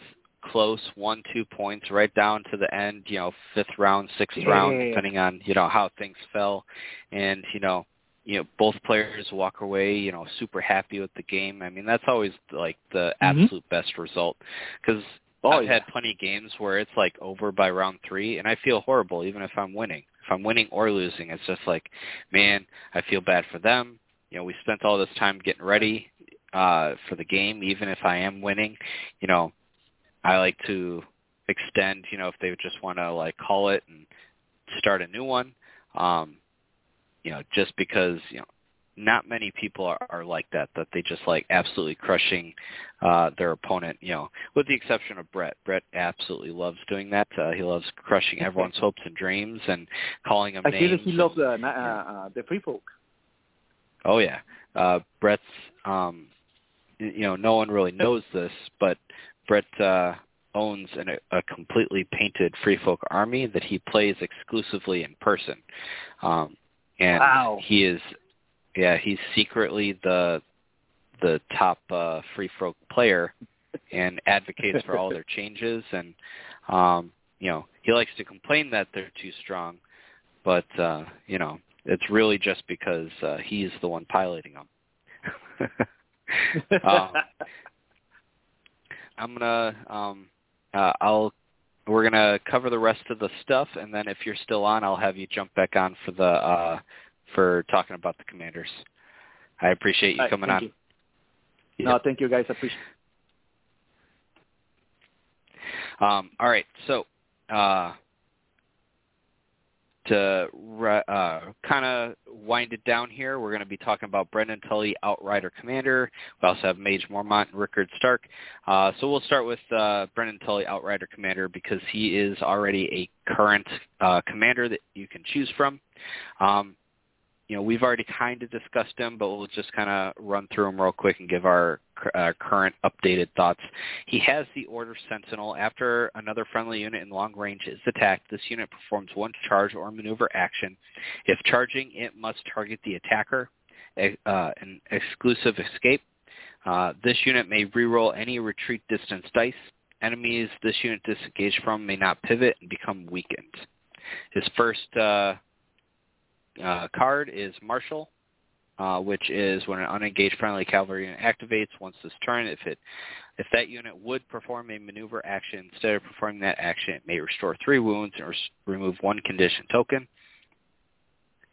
close, one, two points, right down to the end. You know, fifth round, sixth yeah. round, depending on you know how things fell, and you know you know both players walk away you know super happy with the game i mean that's always like the mm-hmm. absolute best result because Oh, I've yeah. had plenty of games where it's like over by round three, and I feel horrible even if I'm winning. If I'm winning or losing, it's just like, man, I feel bad for them. You know, we spent all this time getting ready uh, for the game, even if I am winning. You know, I like to extend. You know, if they just want to like call it and start a new one. Um, you know, just because you know not many people are, are like that, that they just like absolutely crushing uh, their opponent, you know, with the exception of Brett. Brett absolutely loves doing that. Uh, he loves crushing everyone's hopes and dreams and calling them I names. he loves uh, uh, uh, the free folk. Oh yeah. Uh, Brett's, um, you know, no one really knows this, but Brett, uh, owns an, a completely painted Free Folk army that he plays exclusively in person. Um, and wow. he is, yeah, he's secretly the the top uh, Free Folk player and advocates for all their changes. And um, you know, he likes to complain that they're too strong, but uh, you know, it's really just because uh, he's the one piloting them. um, I'm gonna um, uh, I'll we're gonna cover the rest of the stuff, and then if you're still on, I'll have you jump back on for the uh, for talking about the commanders. I appreciate you right, coming on. You. No, thank you guys. I appreciate. Um, all right, so uh, to uh, kind of wind it down here, we're going to be talking about Brynden Tully, Outrider Commander. We also have Maege Mormont and Rickard Stark. Uh, so we'll start with uh, Brynden Tully, Outrider Commander, because he is already a current uh, commander that you can choose from. Um, you know, we've already kind of discussed him, but we'll just kind of run through him real quick and give our uh, current updated thoughts. He has the Order Sentinel. After another friendly unit in long range is attacked, this unit performs one charge or maneuver action. If charging, it must target the attacker. Uh, an exclusive escape. Uh, this unit may reroll any retreat distance dice. Enemies this unit disengaged from may not pivot and become weakened. His first uh, uh, card is Marshal, uh, which is when an unengaged friendly cavalry unit activates once this turn. If it if that unit would perform a maneuver action instead of performing that action, it may restore three wounds and res- remove one condition token.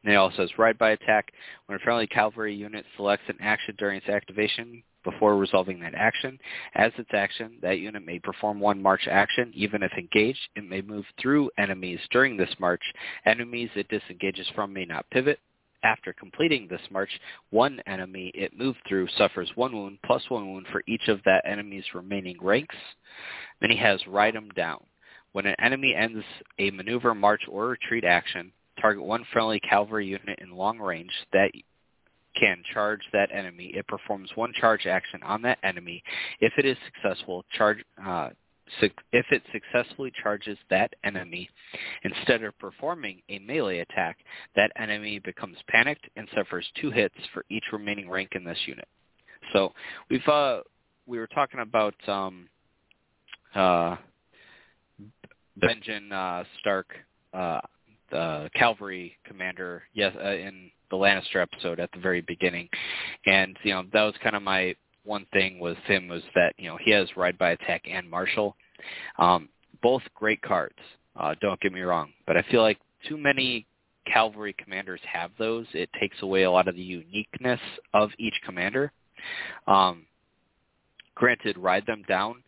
And it also says ride by attack. When a friendly cavalry unit selects an action during its activation, before resolving that action. As its action, that unit may perform one march action. Even if engaged, it may move through enemies during this march. Enemies it disengages from may not pivot. After completing this march, one enemy it moved through suffers one wound plus one wound for each of that enemy's remaining ranks. Then he has Ride 'em Down. When an enemy ends a maneuver, march, or retreat action, target one friendly cavalry unit in long range. That can charge that enemy. It performs one charge action on that enemy. If it is successful, charge uh, if it successfully charges that enemy, instead of performing a melee attack, that enemy becomes panicked and suffers two hits for each remaining rank in this unit. So we've uh, we were talking about um, uh, Benjen uh, Stark, uh, the cavalry commander, yes, uh, in the Lannister episode at the very beginning, and you know that was kind of my one thing with him was that you know he has ride by attack and Marshall, um, both great cards. Uh, don't get me wrong, but I feel like too many cavalry commanders have those. It takes away a lot of the uniqueness of each commander. Um, granted, ride them down,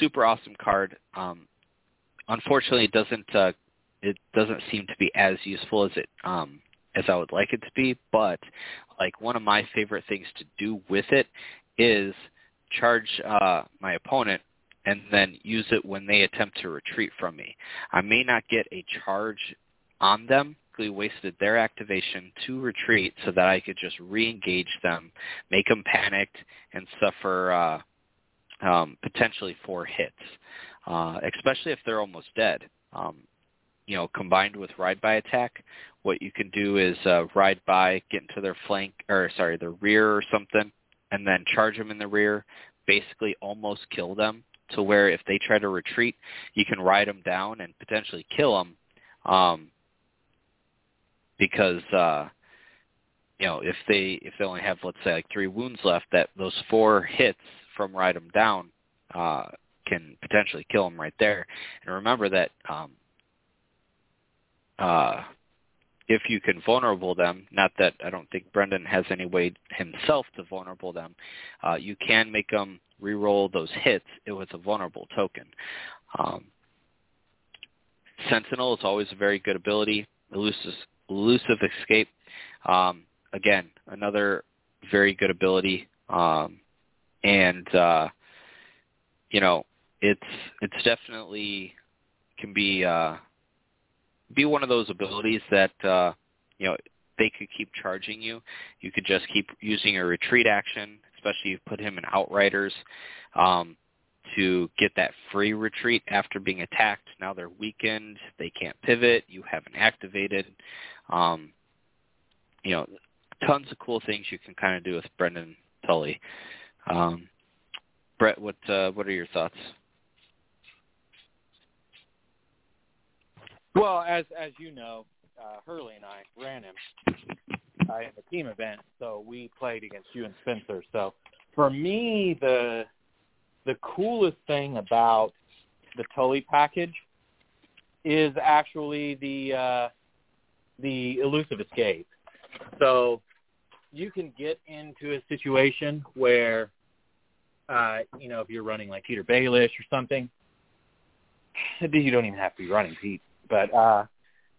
super awesome card. Um, unfortunately, it doesn't uh, it doesn't seem to be as useful as it um, as I would like it to be, but like one of my favorite things to do with it is charge uh, my opponent and then use it when they attempt to retreat from me. I may not get a charge on them. Wasted their activation to retreat so that I could just re-engage them, make them panicked, and suffer uh, um, potentially four hits, uh, especially if they're almost dead. Um, you know, combined with ride by attack, what you can do is uh, ride by, get into their flank, or sorry, their rear or something, and then charge them in the rear, basically almost kill them to where if they try to retreat, you can ride them down and potentially kill them, um, because uh, you know if they if they only have let's say like three wounds left, that those four hits from ride them down uh, can potentially kill them right there. And remember that um, uh, if you can vulnerable them, not that I don't think Brynden has any way himself to vulnerable them, uh, you can make them re-roll those hits with a vulnerable token. Um, Sentinel is always a very good ability. Elusive, elusive escape, um, again, another very good ability. Um, and uh, you know, it's it's definitely can be uh, be one of those abilities that uh, you know they could keep charging you. You could just keep using a retreat action, especially you put him in outriders. Um, to get that free retreat after being attacked. Now they're weakened. They can't pivot. You haven't activated. Um, you know, tons of cool things you can kind of do with Brynden Tully. Um, Brett, what uh, what are your thoughts? Well, as as you know, uh, Hurley and I ran him uh, in the team event, so we played against you and Spencer. So for me, the the coolest thing about the Tully package is actually the uh, the elusive escape. So you can get into a situation where, uh, you know, if you're running like Petyr Baelish or something, you don't even have to be running Pete. But uh,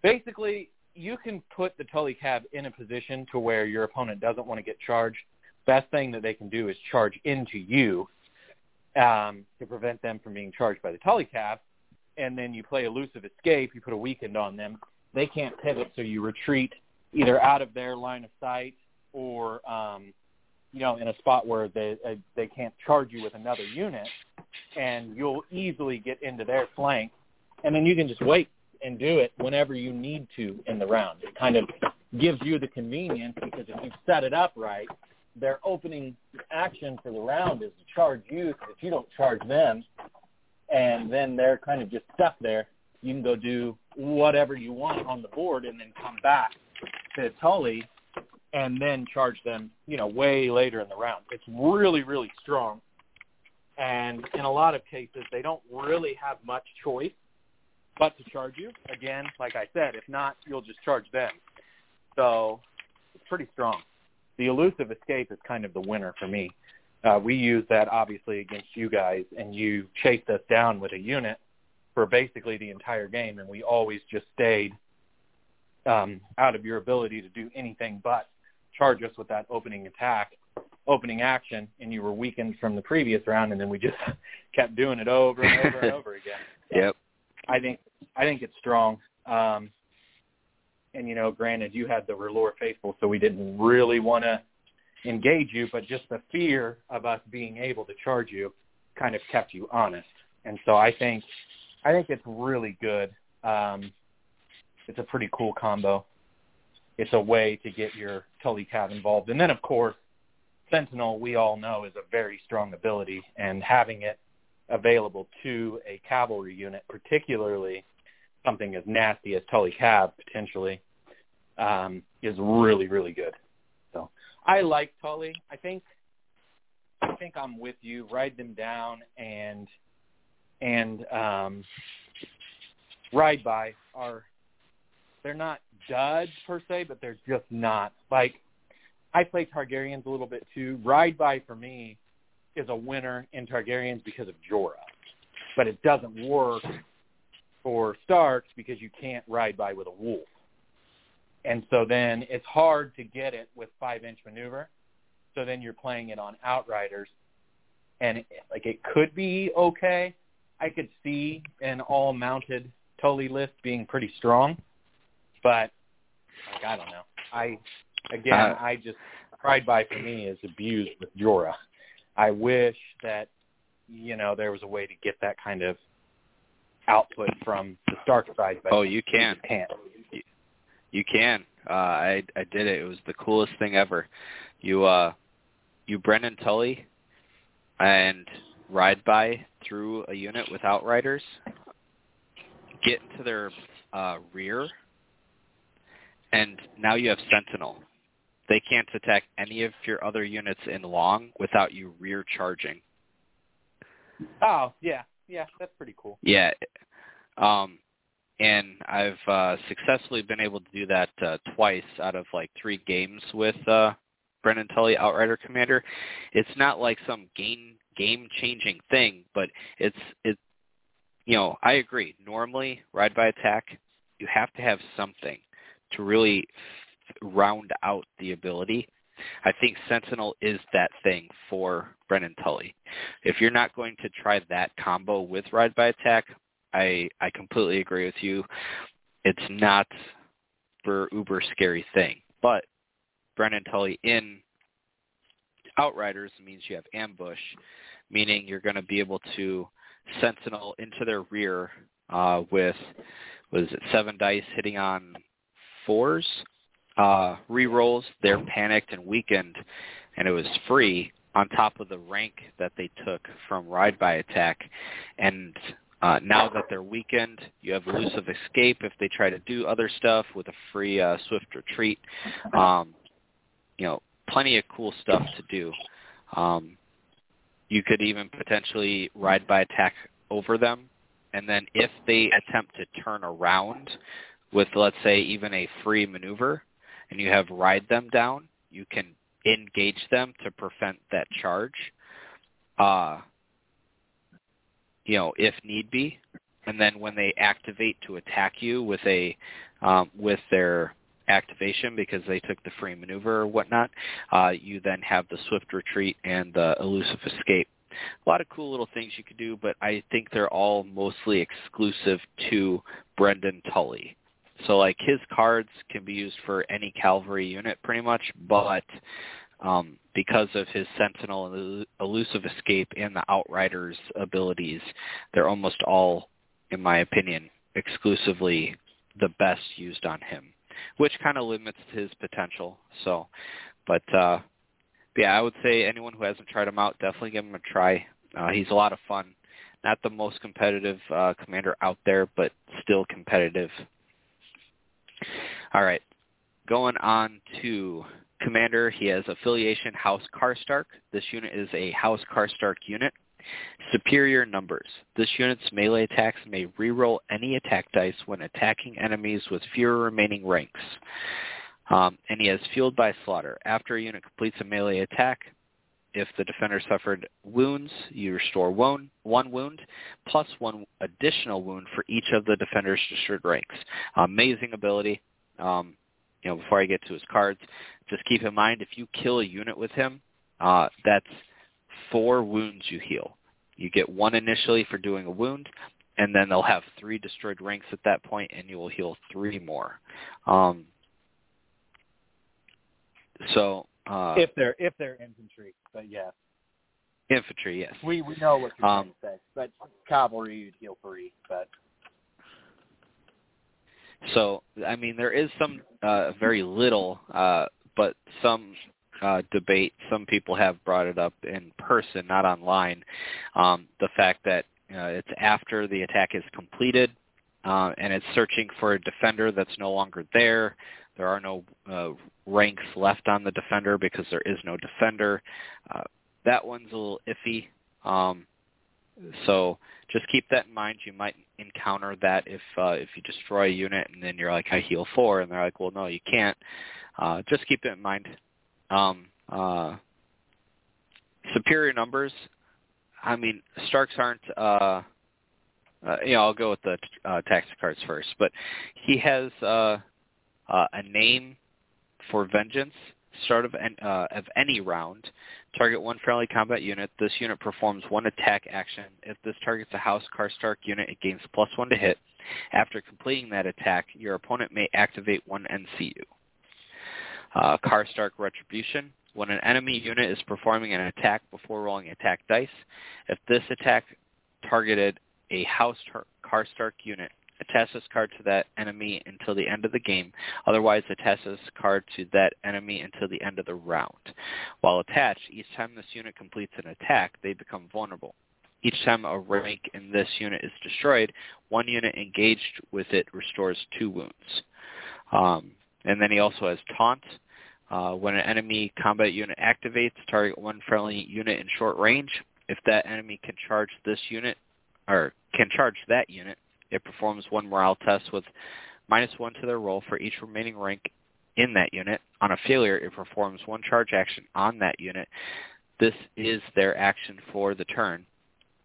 basically, you can put the Tully Cav in a position to where your opponent doesn't want to get charged. Best thing that they can do is charge into you um, to prevent them from being charged by the Tully Cav. And then you play elusive escape. You put a weakened on them. They can't pivot, so you retreat either out of their line of sight or um, you know in a spot where they uh, they can't charge you with another unit, and you'll easily get into their flank, and then you can just wait and do it whenever you need to in the round. It kind of gives you the convenience because if you set it up right, their opening action for the round is to charge you that you don't charge them, and then they're kind of just stuck there. You can go do whatever you want on the board and then come back to Tully and then charge them, you know, way later in the round. It's really, really strong. And in a lot of cases, they don't really have much choice but to charge you. Again, like I said, if not, you'll just charge them. So it's pretty strong. The elusive escape is kind of the winner for me. Uh, we used that obviously against you guys, and you chased us down with a unit for basically the entire game, and we always just stayed um, out of your ability to do anything but charge us with that opening attack, opening action, and you were weakened from the previous round, and then we just kept doing it over and over and over again. So yep. I think I think it's strong. Um, and you know, granted, you had the R'hllor faithful, so we didn't really want to engage you, but just the fear of us being able to charge you kind of kept you honest. And so I think I think it's really good. Um, it's a pretty cool combo. It's a way to get your Tully Cav involved. And then, of course, Sentinel, we all know, is a very strong ability, and having it available to a cavalry unit, particularly something as nasty as Tully Cav potentially, um, is really, really good. So I like Tully. I think I think I'm with you. Ride them down and and um, ride by are they're not duds per se, but they're just not like I play Targaryens a little bit too. Ride by for me is a winner in Targaryens because of Jorah, but it doesn't work for Starks because you can't ride by with a wolf. And so then it's hard to get it with five inch maneuver. So then you're playing it on outriders, and it, like it could be okay. I could see an all mounted Tully list being pretty strong, but like I don't know. I again, uh, I just ride by for me is abused with Jorah. I wish that you know there was a way to get that kind of output from the Stark side. But oh, you can. You can't. You, you can. Uh, I I did it. It was the coolest thing ever. You uh, you Brynden Tully, and ride by through a unit with outriders, get into their uh, rear, and now you have Sentinel. They can't attack any of your other units in long without you rear charging. Oh yeah, yeah, that's pretty cool. Yeah, um, and I've uh, successfully been able to do that uh, twice out of like three games with uh, Brynden Tully, Outrider Commander. It's not like some game game changing thing, but it's it. You know, I agree. Normally, ride by attack, you have to have something to really round out the ability. I think Sentinel is that thing for Brynden Tully. If you're not going to try that combo with Ride by Attack, I I completely agree with you. It's not for uber scary thing, but Brynden Tully in Outriders means you have ambush, meaning you're going to be able to sentinel into their rear uh, with was it seven dice hitting on fours, uh, re-rolls. They're panicked and weakened, and it was free on top of the rank that they took from ride by attack. And uh, now that they're weakened, you have elusive escape if they try to do other stuff with a free uh, swift retreat. Um, you know, plenty of cool stuff to do. Um, you could even potentially ride by attack over them, and then if they attempt to turn around with, let's say, even a free maneuver, and you have ride them down, you can engage them to prevent that charge. Uh, you know, if need be, and then when they activate to attack you with a um, with their activation because they took the free maneuver or whatnot, uh, you then have the swift retreat and the elusive escape. A lot of cool little things you could do, but I think they're all mostly exclusive to Brynden Tully. So like his cards can be used for any cavalry unit pretty much, but um, because of his Sentinel and elusive escape and the Outriders abilities, they're almost all, in my opinion, exclusively the best used on him which kind of limits his potential. So, but uh, yeah, I would say anyone who hasn't tried him out, definitely give him a try. Uh, he's a lot of fun. Not the most competitive uh, commander out there, but still competitive. All right, going on to commander. He has affiliation House Karstark. This unit is a House Karstark unit. Superior numbers. This unit's melee attacks may reroll any attack dice when attacking enemies with fewer remaining ranks. Um, and he has Fueled by Slaughter. After a unit completes a melee attack, if the defender suffered wounds, you restore one, one wound plus one additional wound for each of the defender's destroyed ranks. Amazing ability. Um, you know, before I get to his cards, just keep in mind if you kill a unit with him, uh, that's four wounds you heal. You get one initially for doing a wound, and then they'll have three destroyed ranks at that point, and you will heal three more. Um, so uh, if they're if they're infantry, but yes, infantry, yes. We we know what you're um, trying to say, but cavalry you'd heal three, but. So I mean, there is some uh, very little, uh, but some uh, debate. Some people have brought it up in person, not online. Um, the fact that uh, it's after the attack is completed, uh, and it's searching for a defender that's no longer there. There are no uh, ranks left on the defender because there is no defender. Uh, that one's a little iffy. Um, so just keep that in mind. You might encounter that if uh, if you destroy a unit and then you're like, I heal four, and they're like, well, no, you can't. Uh, just keep it in mind. Um, uh, superior numbers. I mean, Starks aren't. Uh, uh, you know, I'll go with the uh, tactic cards first. But he has uh, uh, a name for vengeance. Start of, uh, of any round, target one friendly combat unit. This unit performs one attack action. If this targets a House Karstark unit, it gains plus one to hit. After completing that attack, your opponent may activate one NCU uh, Karstark Retribution. When an enemy unit is performing an attack before rolling attack dice, if this attack targeted a House Karstark unit, attach this card to that enemy until the end of the game. Otherwise, attach this card to that enemy until the end of the round. While attached, each time this unit completes an attack, they become vulnerable. Each time a rank in this unit is destroyed, one unit engaged with it restores two wounds. Um, and then he also has Taunt. Uh, when an enemy combat unit activates, target one friendly unit in short range. If that enemy can charge this unit, or can charge that unit, it performs one morale test with minus one to their roll for each remaining rank in that unit. On a failure, it performs one charge action on that unit. This is their action for the turn.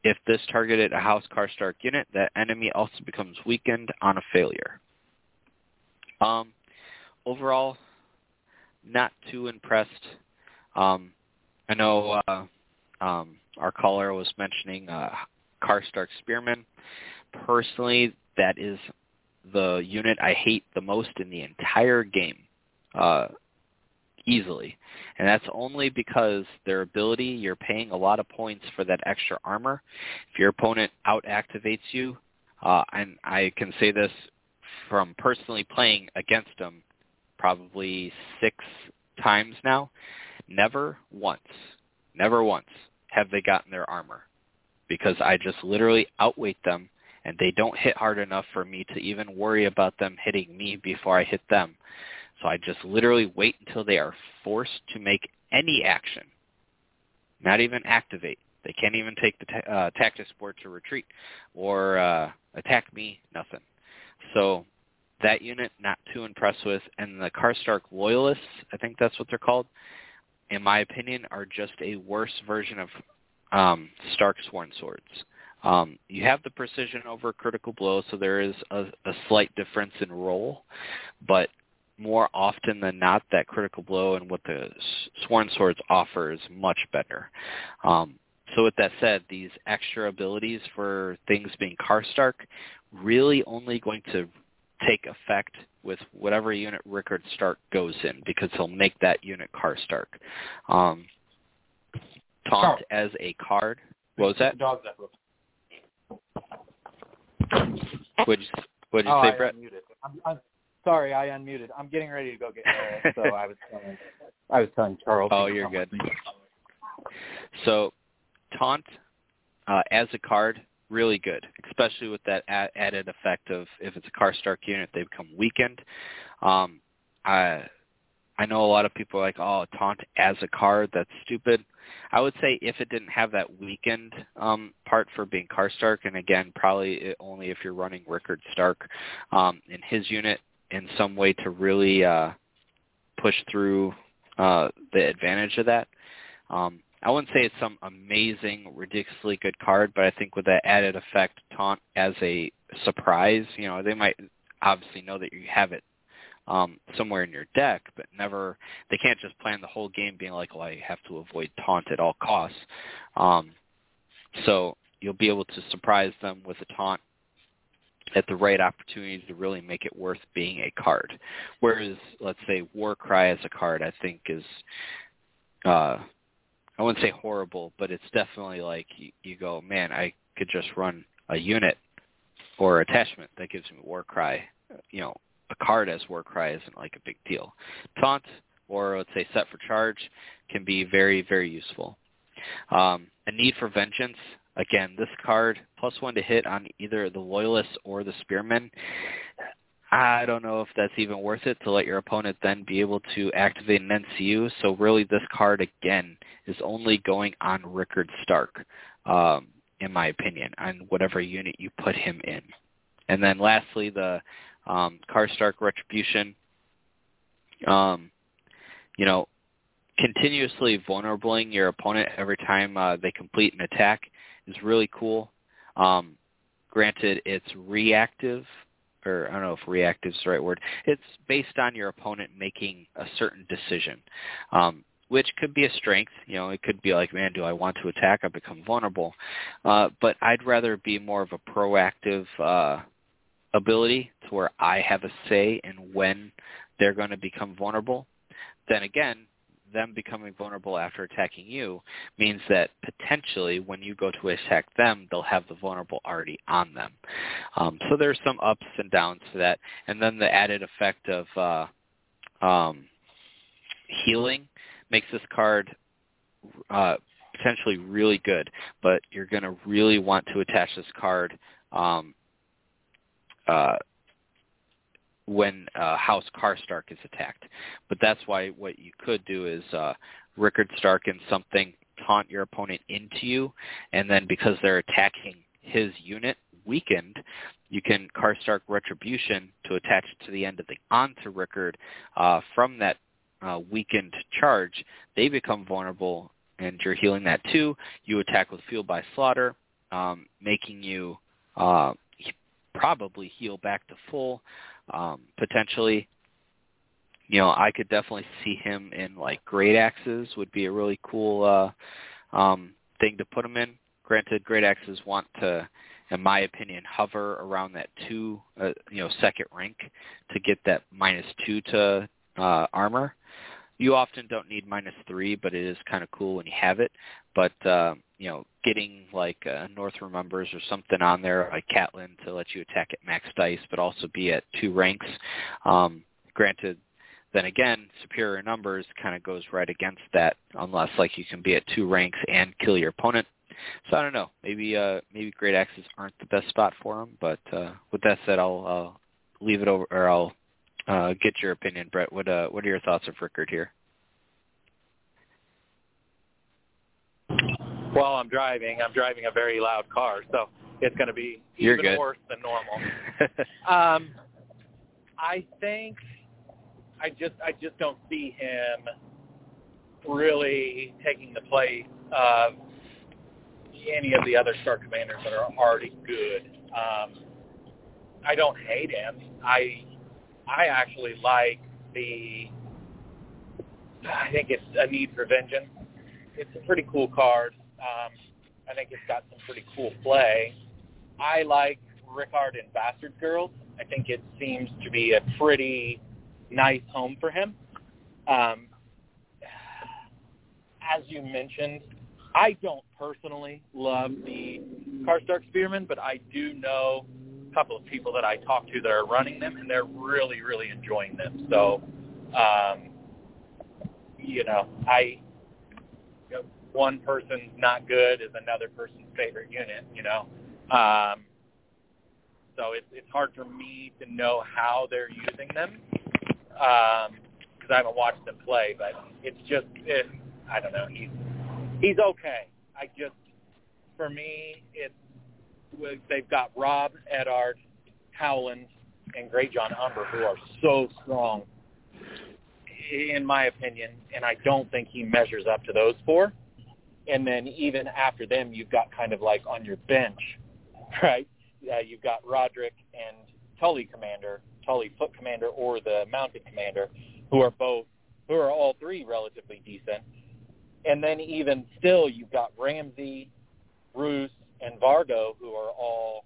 If this targeted a House Karstark unit, that enemy also becomes weakened on a failure. Um, overall, not too impressed. Um, I know uh, um, our caller was mentioning uh, Karstark Spearman. Personally, that is the unit I hate the most in the entire game. Uh, easily. And that's only because their ability, you're paying a lot of points for that extra armor. If your opponent out-activates you, uh, and I can say this from personally playing against them probably six times now, never once, never once have they gotten their armor because I just literally outweight them and they don't hit hard enough for me to even worry about them hitting me before I hit them. So I just literally wait until they are forced to make any action, not even activate. They can't even take the ta- uh, tactics board to retreat or uh, attack me, nothing. So that unit, not too impressed with. And the Karstark Loyalists, I think that's what they're called, in my opinion, are just a worse version of um, Stark Sworn Swords. Um, you have the precision over critical blow, so there is a, a slight difference in role, but more often than not, that critical blow and what the Sworn Swords offer is much better. Um, so with that said, these extra abilities for things being Karstark really only going to take effect with whatever unit Rickard Stark goes in because he'll make that unit Karstark. Um, taunt as a card. What was that? Dog's that What'd you, what'd you oh, say, I Brett? I'm, I'm sorry, I unmuted. I'm getting ready to go get married, so I was telling, I was telling Charles. Oh, you're good. So, taunt uh, as a card, really good, especially with that a- added effect of if it's a Karstark unit, they become weakened. Um, I I know a lot of people are like, oh, taunt as a card, that's stupid. I would say if it didn't have that weakened um, part for being Karstark, and again, probably only if you're running Rickard Stark um, in his unit in some way to really uh, push through uh, the advantage of that. Um, I wouldn't say it's some amazing, ridiculously good card, but I think with that added effect, taunt as a surprise, you know, they might obviously know that you have it um, somewhere in your deck, but never they can't just plan the whole game being like, well, I have to avoid taunt at all costs. Um, so you'll be able to surprise them with a taunt at the right opportunity to really make it worth being a card. Whereas, let's say, War Cry as a card, I think is, uh, I wouldn't say horrible, but it's definitely like you, you go, man, I could just run a unit or attachment that gives me War Cry, you know, a card as War Cry isn't like a big deal. Taunt, or let's say set for charge, can be very, very useful. Um, a need for vengeance. Again, this card, plus one to hit on either the Loyalists or the Spearmen. I don't know if that's even worth it to let your opponent then be able to activate an NCU. So really this card, again, is only going on Rickard Stark, um, in my opinion, on whatever unit you put him in. And then lastly, the um, Karstark Retribution. Um, you know, continuously vulnerabling your opponent every time uh, they complete an attack is really cool. Um, granted, it's reactive, or I don't know if reactive is the right word. It's based on your opponent making a certain decision, um, which could be a strength. You know, it could be like, man, do I want to attack? I become vulnerable. Uh, but I'd rather be more of a proactive uh, ability to where I have a say in when they're going to become vulnerable, then again, them becoming vulnerable after attacking you means that potentially when you go to attack them, they'll have the vulnerable already on them. Um, so there's some ups and downs to that. And then the added effect of uh, um, healing makes this card uh, potentially really good, but you're going to really want to attach this card um, uh, when uh, House Karstark is attacked. But that's why what you could do is uh, Rickard Stark and something taunt your opponent into you, and then because they're attacking his unit weakened, you can Karstark Retribution to attach to the end of the onto Rickard uh, from that uh, weakened charge. They become vulnerable, and you're healing that too. You attack with Fuel by Slaughter, um, making you uh, probably heal back to full um, potentially. You know, I could definitely see him in like great axes would be a really cool uh, um, thing to put him in. Granted, great axes want to, in my opinion, hover around that two, uh, you know, second rank to get that minus two to uh, armor. You often don't need minus three, but it is kind of cool when you have it. But uh, you know, getting like uh, North Remembers or something on there, like Catelyn, to let you attack at max dice, but also be at two ranks. Um, granted, then again, superior numbers kind of goes right against that, unless like you can be at two ranks and kill your opponent. So I don't know. Maybe uh, maybe great axes aren't the best spot for them. But uh, with that said, I'll uh, leave it over, or I'll uh, get your opinion, Brett. What uh, what are your thoughts of Rickard here? Well, I'm driving. I'm driving a very loud car, so it's going to be You're even good. worse than normal. um, I think I just I just don't see him really taking the place of any of the other star commanders that are already good. Um, I don't hate him. I I actually like the. I think it's a need for vengeance. It's a pretty cool card. Um, I think it's got some pretty cool play. I like Rickard and Bastard Girls. I think it seems to be a pretty nice home for him. Um, as you mentioned, I don't personally love the Karstark Spearmen, but I do know couple of people that I talk to that are running them, and they're really, really enjoying them. So, um, you know, I you know, one person's not good is another person's favorite unit. You know, um, so it's it's hard for me to know how they're using them because I haven't watched them play. But it's just it, I don't know. He's he's okay. I just for me it's they've got Robb, Eddard, Howland, and Greatjon Umber who are so strong in my opinion, and I don't think he measures up to those four. And then even after them, you've got kind of like on your bench, right? Uh, you've got Rodrik and Tully Commander, Tully Foot Commander, or the Mounted Commander, who are both, who are all three relatively decent. And then even still, you've got Ramsay, Roose, and Vargo, who are all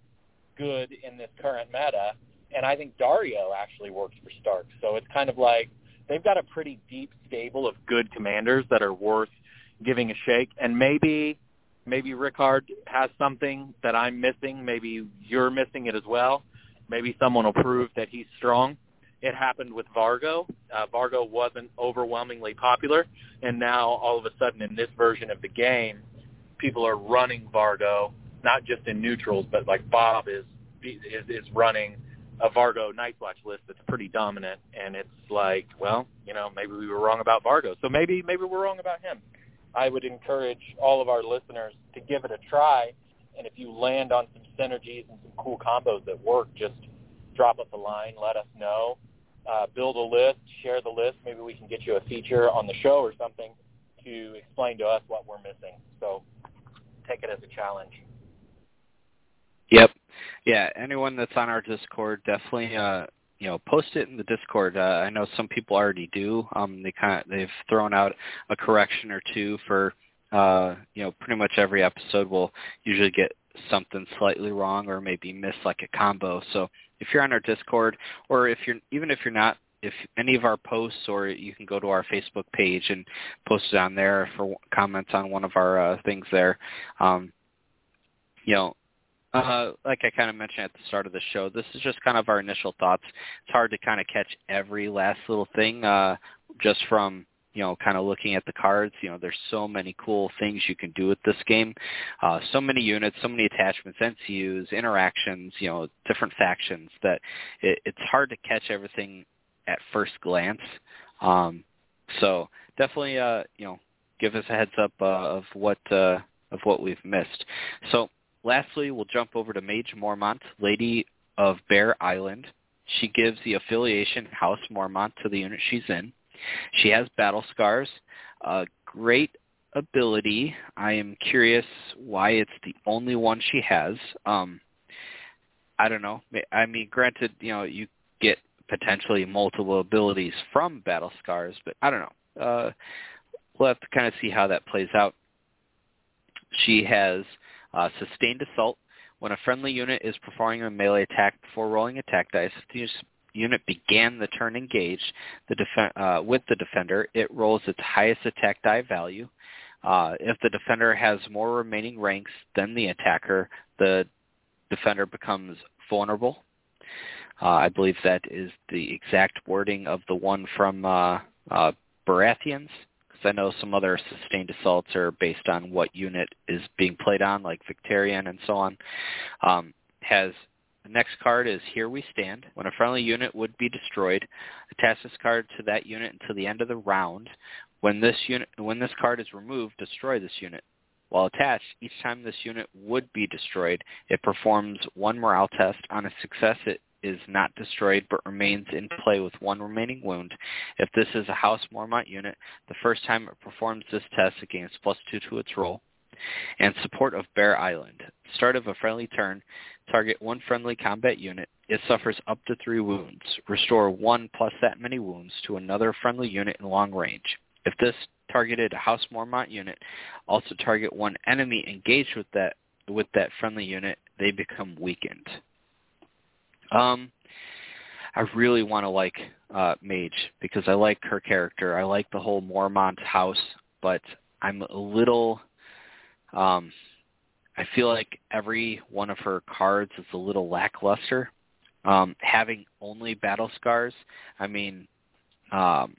good in this current meta. And I think Daario actually works for Stark. So it's kind of like they've got a pretty deep stable of good commanders that are worth giving a shake. And maybe maybe Rickard has something that I'm missing. Maybe you're missing it as well. Maybe someone will prove that he's strong. It happened with Vargo. Uh, Vargo wasn't overwhelmingly popular, and now all of a sudden in this version of the game, people are running Vargo, not just in neutrals, but like Bob is is, is running a Vargo Night's Watch list that's pretty dominant, and it's like, well, you know, maybe we were wrong about Vargo, so maybe maybe we're wrong about him. I would encourage all of our listeners to give it a try, and if you land on some synergies and some cool combos that work, just drop us a line, let us know, uh, build a list, share the list. Maybe we can get you a feature on the show or something to explain to us what we're missing. So take it as a challenge. Yep. Yeah, anyone that's on our Discord definitely uh you know, post it in the Discord. Uh, I know some people already do. Um they kind of they've thrown out a correction or two for uh you know, pretty much every episode will usually get something slightly wrong or maybe miss like a combo. So if you're on our Discord or if you're even if you're not if any of our posts or you can go to our Facebook page and post it on there for comments on one of our uh, things there. Um, you know, uh, like I kind of mentioned at the start of the show, this is just kind of our initial thoughts. It's hard to kind of catch every last little thing uh, just from you know kind of looking at the cards. You know, there's so many cool things you can do with this game. Uh, so many units, so many attachments, NCUs, interactions. You know, different factions that it, it's hard to catch everything at first glance. Um, so definitely, uh, you know, give us a heads up uh, of what uh, of what we've missed. So lastly, we'll jump over to Maege Mormont, Lady of Bear Island. She gives the affiliation House Mormont to the unit she's in. She has battle scars. Uh, great ability. I am curious why it's the only one she has. Um, I don't know. I mean, granted, you know, you get potentially multiple abilities from battle scars, but I don't know. Uh, we'll have to kind of see how that plays out. She has uh, sustained assault. When a friendly unit is performing a melee attack before rolling attack dice, unit began the turn engaged the def- uh, with the defender, it rolls its highest attack die value. Uh, if the defender has more remaining ranks than the attacker, the defender becomes vulnerable. Uh, I believe that is the exact wording of the one from uh, uh, Baratheons, I know some other sustained assaults are based on what unit is being played on, like Victarion and so on. Um, has the next card is Here We Stand. When a friendly unit would be destroyed, attach this card to that unit until the end of the round. When this unit, when this card is removed, destroy this unit. While attached, each time this unit would be destroyed, it performs one morale test. On a success, it is not destroyed but remains in play with one remaining wound. If this is a House Mormont unit, the first time it performs this test it gains plus two to its roll. And support of Bear Island. Start of a friendly turn, target one friendly combat unit. It suffers up to three wounds. Restore one plus that many wounds to another friendly unit in long range. If this targeted a House Mormont unit, also target one enemy engaged with that with that friendly unit, they become weakened. Um, I really want to like uh, Maege because I like her character. I like the whole Mormont house, but I'm a little. Um, I feel like every one of her cards is a little lackluster. Um, having only battle scars, I mean, um,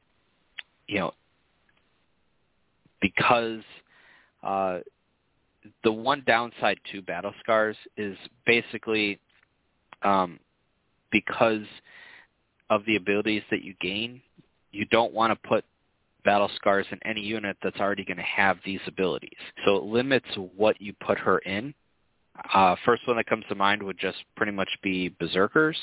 you know, because uh, the one downside to battle scars is basically um, because of the abilities that you gain, you don't want to put battle scars in any unit that's already going to have these abilities. So it limits what you put her in. Uh, first one that comes to mind would just pretty much be Berserkers.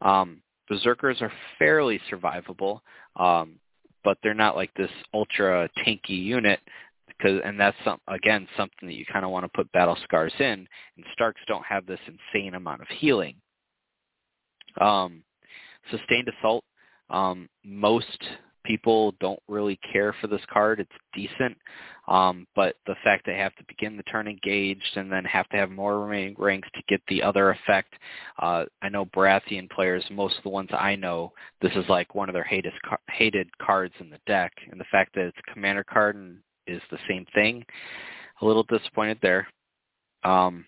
Um, Berserkers are fairly survivable, um, but they're not like this ultra tanky unit because and that's some, again something that you kind of want to put battle scars in. And Starks don't have this insane amount of healing. Um, sustained assault. Um, most people don't really care for this card. It's decent, um, but the fact they have to begin the turn engaged and then have to have more remaining ranks to get the other effect. Uh, I know Baratheon players, most of the ones I know, this is like one of their hated hated cards in the deck, and the fact that it's a commander card and is the same thing. A little disappointed there. Um,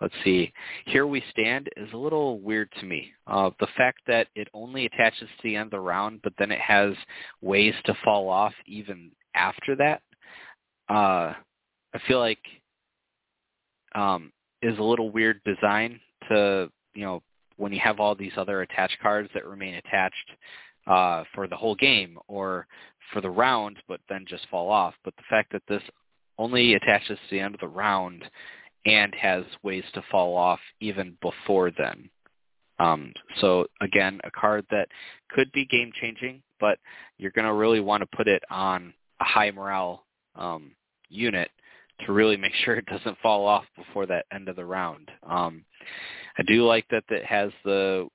let's see, Here We Stand is a little weird to me. Uh, the fact that it only attaches to the end of the round, but then it has ways to fall off even after that, uh, I feel like um, is a little weird design to, you know, when you have all these other attached cards that remain attached uh, for the whole game or for the round, but then just fall off. But the fact that this only attaches to the end of the round and has ways to fall off even before then. Um, so again, a card that could be game changing, but you're going to really want to put it on a high morale um, unit to really make sure it doesn't fall off before that end of the round. Um, I do like that it has the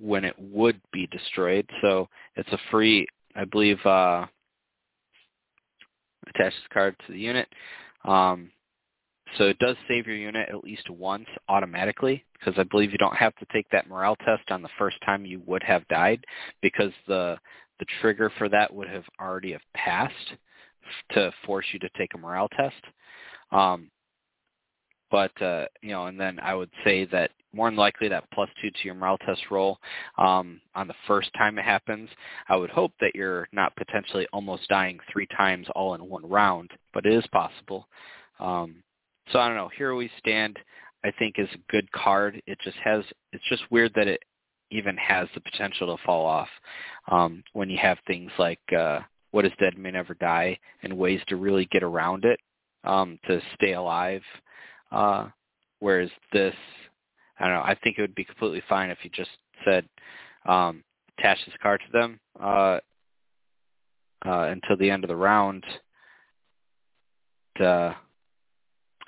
when it would be destroyed, so it's a free, I believe, uh, attach this card to the unit. Um, so it does save your unit at least once automatically because I believe you don't have to take that morale test on the first time you would have died because the the trigger for that would have already have passed to force you to take a morale test. Um, but uh, you know, and then I would say that more than likely that plus two to your morale test roll um, on the first time it happens. I would hope that you're not potentially almost dying three times all in one round, but it is possible. Um, so I don't know. Here we stand. I think is a good card. It just has. It's just weird that it even has the potential to fall off um, when you have things like uh, what is dead may never die and ways to really get around it um, to stay alive. Uh, whereas this, I don't know. I think it would be completely fine if you just said um, attach this card to them uh, uh, until the end of the round. To,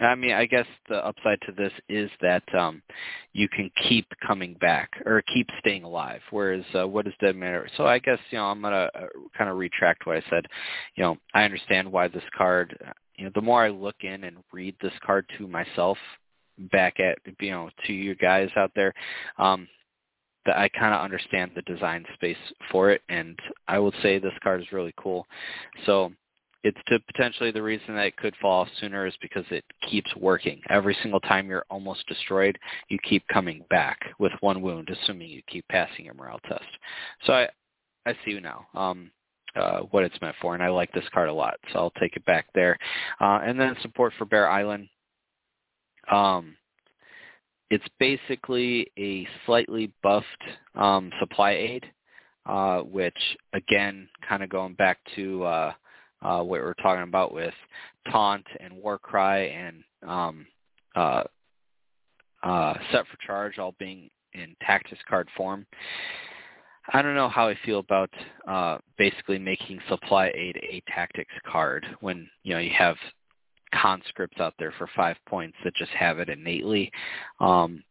I mean, I guess the upside to this is that um, you can keep coming back or keep staying alive. Whereas, uh, what does dead matter? So I guess you know I'm gonna uh, kind of retract what I said. You know, I understand why this card. You know, the more I look in and read this card to myself, back at you know to you guys out there, um, that I kind of understand the design space for it, and I would say this card is really cool. So it's to potentially the reason that it could fall sooner is because it keeps working. Every single time you're almost destroyed, you keep coming back with one wound, assuming you keep passing your morale test. So I, I see you now. Um, uh, what it's meant for, and I like this card a lot, so I'll take it back there. Uh, and then support for Bear Island. Um, it's basically a slightly buffed um, supply aid, uh, which again, kind of going back to uh, what we are talking about with taunt and war cry and um, uh, uh, set for charge all being in tactics card form. I don't know how I feel about uh, basically making supply aid a tactics card when you know you have conscripts out there for five points that just have it innately. Um,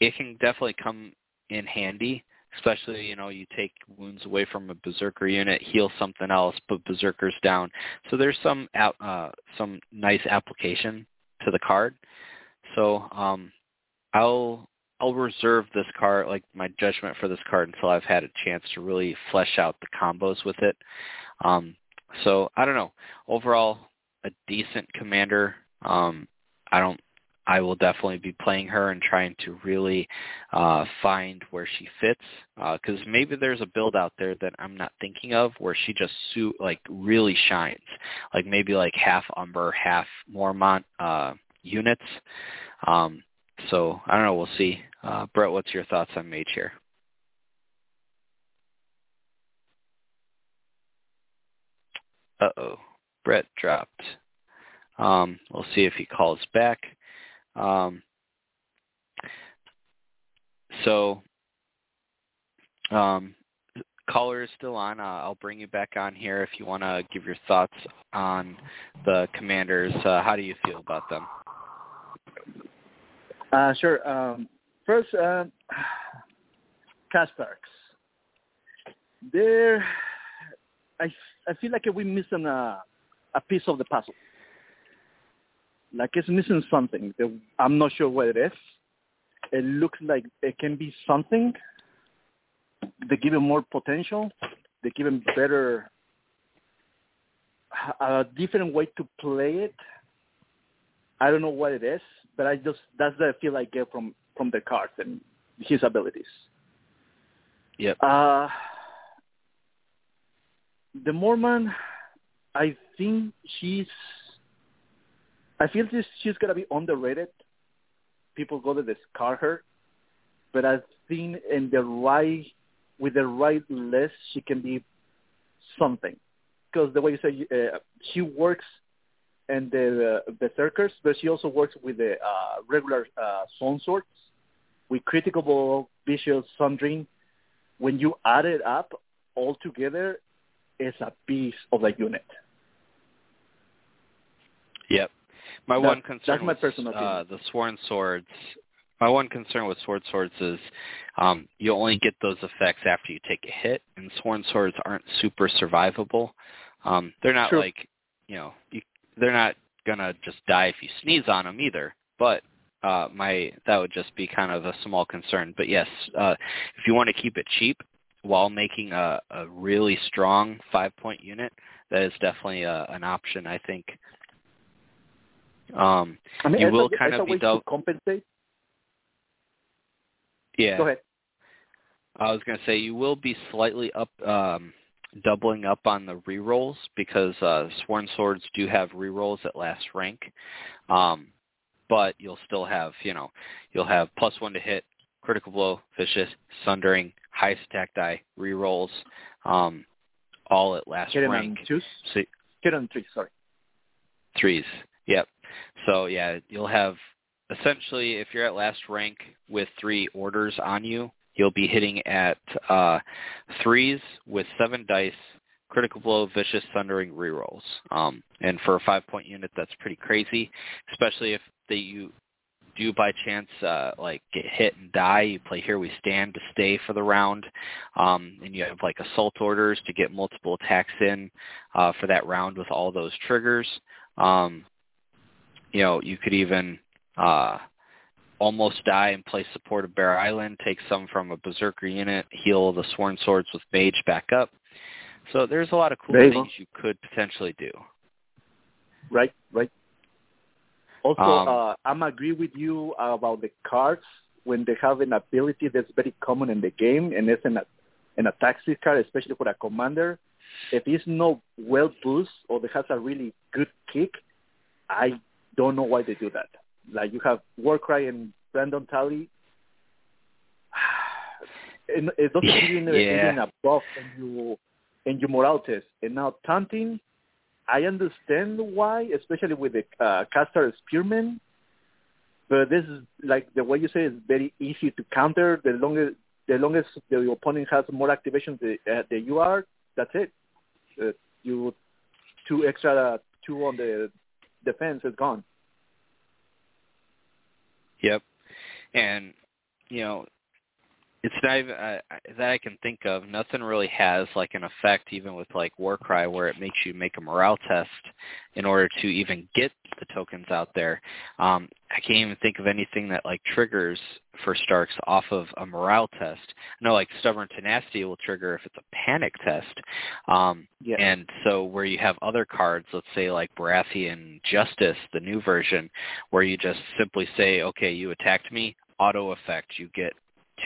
it can definitely come in handy, especially you know you take wounds away from a berserker unit, heal something else, put berserkers down. So there's some uh, some nice application to the card. So um, I'll I'll reserve this card, like my judgment for this card, until I've had a chance to really flesh out the combos with it. Um, so I don't know. Overall, a decent commander. Um, I don't. I will definitely be playing her and trying to really uh, find where she fits. Because uh, maybe there's a build out there that I'm not thinking of where she just suit like really shines. Like maybe like half Umber, half Mormont uh, units. Um, so I don't know. We'll see. Uh, Brett, what's your thoughts on Maege here? Uh-oh. Brett dropped. Um, we'll see if he calls back. Um, so um, caller is still on. Uh, I'll bring you back on here if you want to give your thoughts on the commanders. Uh, how do you feel about them? Uh, sure. Um, first, uh, Karstarks. There, I, I feel like we're missing a, a piece of the puzzle. Like it's missing something. I'm not sure what it is. It looks like it can be something. They give him more potential. They give him better, a different way to play it. I don't know what it is, but I just that's the feel I get from from the cards and his abilities. Yep. Uh, the Mormont, I think she's. I feel this, she's gonna be underrated. People go to discard her, but I think in the right with the right list, she can be something. Because the way you say uh, she works in the uh, berserkers, but she also works with the uh, regular uh, Sworn Swords with critical vicious sundering. When you add it up all together, it's a piece of the unit. Yep. My one concern that's my was, personal uh, the sworn swords. My one concern with sworn swords is um, you only get those effects after you take a hit, and sworn swords aren't super survivable. Um, they're not True. like you know you they're not gonna just die if you sneeze on them either. But uh, my that would just be kind of a small concern. But yes, uh, if you want to keep it cheap while making a, a really strong five point unit, that is definitely a, an option. I think. Um, I mean, you will a, kind of be to compensate. Yeah. Go ahead. I was going to say you will be slightly up um, doubling up on the rerolls because uh, Sworn Swords do have rerolls at last rank. Um, but you'll still have, you know, you'll have plus one to hit, critical blow, vicious, sundering, highest attack die, rerolls, um, all at last Hit rank. Twos? So, Hit on three, sorry. Threes. Yep. So yeah, you'll have essentially if you're at last rank with three orders on you, you'll be hitting at uh, threes with seven dice, critical blow, vicious, sundering rerolls. Um, and for a five-point unit, that's pretty crazy, especially if they, you do by chance uh, like get hit and die. You play Here We Stand to stay for the round, um, and you have like assault orders to get multiple attacks in uh, for that round with all those triggers. Um, you know, you could even uh, almost die and play support of Bear Island, take some from a Berserker unit, heal the Sworn Swords with Maege back up. So there's a lot of cool things you could potentially do. Right, right. Also, Um, uh, I'm agree with you about the cards when they have an ability that's very common in the game, and it's an an attack card, especially for a commander. If it's not well boost or it has a really good kick, I don't know why they do that. Like you have Warcry and Brynden Tully. It, it doesn't give you Yeah. even a buff and you and your morale test. And now taunting, I understand why, especially with the uh, Karstark spearman. But this is like the way you say is very easy to counter. The longer the longest the opponent has more activations the, uh, the you are, that's it. Uh, you two extra two on the defense is gone. Yep. And you know, it's not even uh, that I can think of. Nothing really has like an effect, even with like Warcry, where it makes you make a morale test in order to even get the tokens out there. Um, I can't even think of anything that like triggers for Starks off of a morale test. I know like Stubborn Tenacity will trigger if it's a panic test. Um, Yeah. and so where you have other cards, let's say like Baratheon Justice, the new version, where you just simply say, okay, you attacked me, auto effect, you get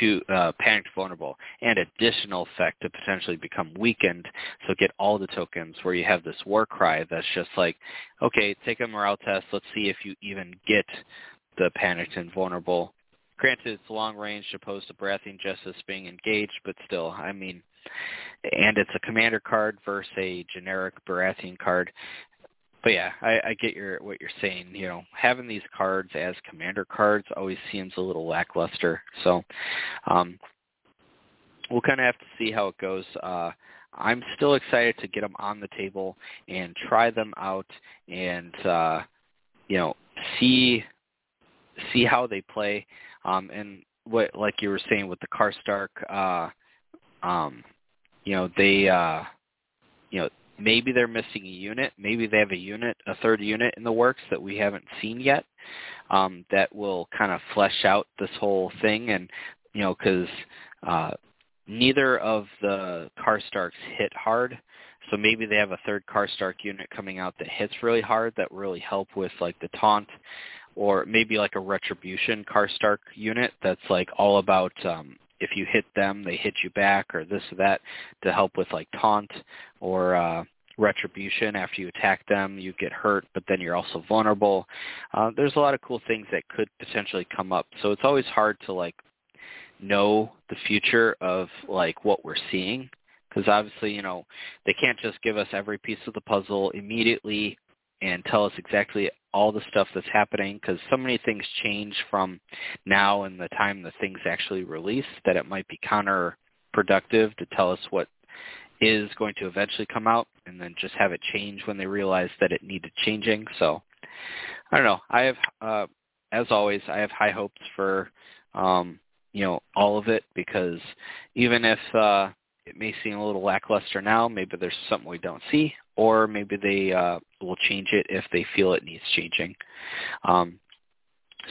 to uh, panicked vulnerable, and additional effect to potentially become weakened, so get all the tokens where you have this war cry that's just like, okay, take a morale test, let's see if you even get the panicked and vulnerable. Granted, it's long range opposed to Baratheon Justice being engaged, but still, I mean, and it's a commander card versus a generic Baratheon card. But yeah, I, I get your what you're saying. You know, having these cards as commander cards always seems a little lackluster. So, um, we'll kind of have to see how it goes. Uh, I'm still excited to get them on the table and try them out, and uh, you know, see see how they play. Um, and what, like you were saying with the Karstark, uh, um, you know, they, uh, you know, maybe they're missing a unit. Maybe they have a unit, a third unit in the works that we haven't seen yet. Um, that will kind of flesh out this whole thing, and you know, because uh, neither of the Karstarks hit hard. So maybe they have a third Karstark unit coming out that hits really hard that really help with like the taunt or maybe like a retribution Karstark unit that's like all about um if you hit them they hit you back or this or that to help with like taunt or uh retribution. After you attack them you get hurt but then you're also vulnerable. Uh, there's a lot of cool things that could potentially come up. So it's always hard to like know the future of like what we're seeing because obviously you know they can't just give us every piece of the puzzle immediately and tell us exactly all the stuff that's happening because so many things change from now and the time the things actually release that it might be counterproductive to tell us what is going to eventually come out and then just have it change when they realize that it needed changing. So I don't know. I have uh as always I have high hopes for um you know all of it because even if uh it may seem a little lackluster now, maybe there's something we don't see or maybe they uh will change it if they feel it needs changing. Um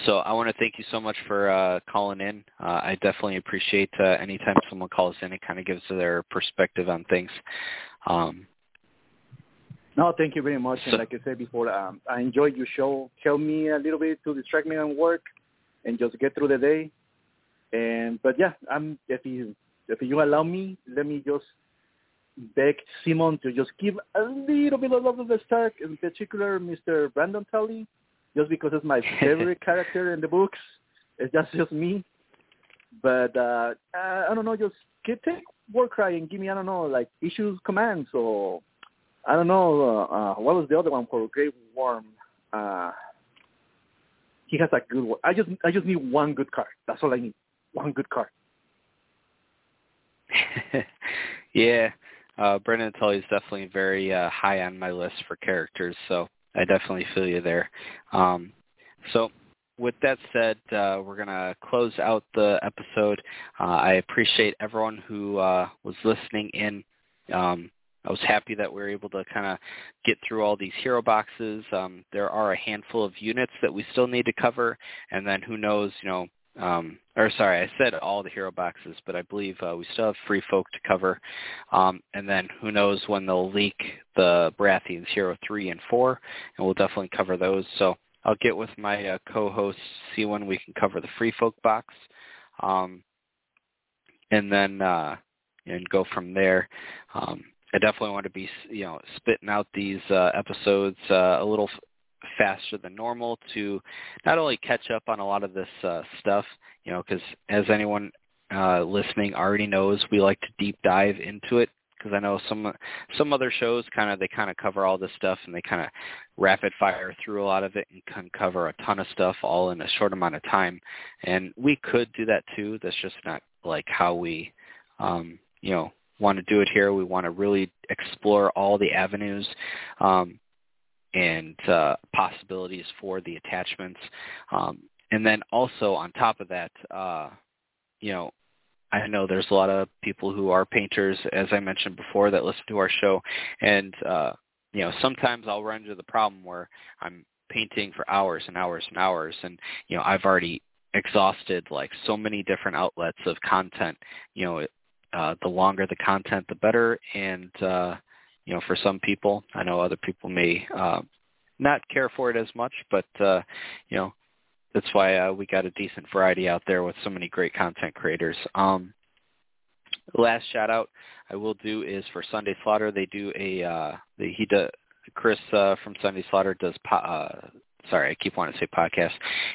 so I want to thank you so much for uh, calling in. Uh, I definitely appreciate uh, anytime someone calls in. It kind of gives their perspective on things. Um, No, thank you very much. So- And like I said before, um, I enjoyed your show. Help me a little bit to distract me on work and just get through the day. And but yeah, I'm if you if you allow me, let me just beg CMON to just give a little bit of love to the Stark, in particular Mr. Brynden Tully, just because it's my favorite character in the books. It's just just me. But uh, I don't know, just get take Warcry and give me I don't know like issues commands or I don't know uh, uh, what was the other one for Great Worm. Uh, he has a good one. I just I just need one good card. That's all I need. One good card. yeah, uh, Brynden Tully is definitely very uh, high on my list for characters, so I definitely feel you there. Um, so with that said, uh, we're going to close out the episode. Uh, I appreciate everyone who uh, was listening in. Um, I was happy that we were able to kind of get through all these hero boxes. Um, there are a handful of units that we still need to cover, and then who knows, you know, um, or sorry, I said all the hero boxes, but I believe uh, we still have free folk to cover. Um, and then who knows when they'll leak the Baratheons Hero 3 and 4, and we'll definitely cover those. So I'll get with my uh, co-host, see when we can cover the free folk box, um, and then uh, and go from there. Um, I definitely want to be, you know, spitting out these uh, episodes uh, a little faster than normal to not only catch up on a lot of this uh, stuff, you know, because as anyone uh, listening already knows, we like to deep dive into it because I know some some other shows kind of they kind of cover all this stuff and they kind of rapid fire through a lot of it and can cover a ton of stuff all in a short amount of time. And we could do that too. That's just not like how we, um, you know, want to do it here. We want to really explore all the avenues. Um, and uh, possibilities for the attachments. Um, and then also on top of that, uh, you know, I know there's a lot of people who are painters, as I mentioned before, that listen to our show, and uh, you know, sometimes I'll run into the problem where I'm painting for hours and hours and hours, and you know, I've already exhausted like so many different outlets of content. You know, uh, the longer the content, the better, and uh, you know, for some people, I know other people may uh, not care for it as much, but uh, you know, that's why uh, we got a decent variety out there with so many great content creators. Um, last shout out I will do is for Sunday Slaughter. They do a uh, they, he does Chris uh, from Sunday Slaughter does po- uh, sorry, I keep wanting to say podcast.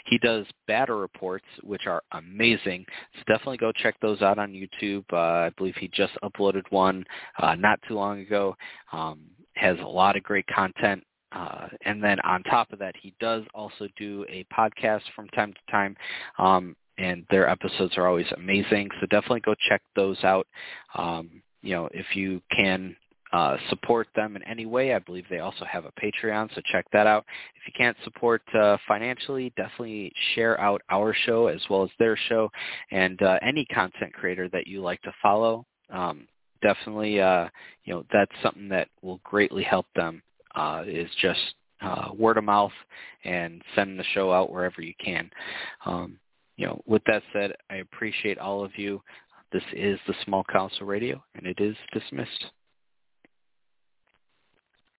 He does battle reports, which are amazing. So definitely go check those out on YouTube. Uh, I believe he just uploaded one uh, not too long ago. Um, has a lot of great content. Uh, and then on top of that, he does also do a podcast from time to time. Um, and their episodes are always amazing. So definitely go check those out. Um, you know, if you can uh, support them in any way. I believe they also have a Patreon, so check that out. If you can't support uh, financially, definitely share out our show as well as their show, and uh, any content creator that you like to follow. Um, definitely, uh, you know, that's something that will greatly help them. Uh, is just uh, word of mouth and send the show out wherever you can. Um, you know, with that said, I appreciate all of you. This is the Small Council Radio, and it is dismissed.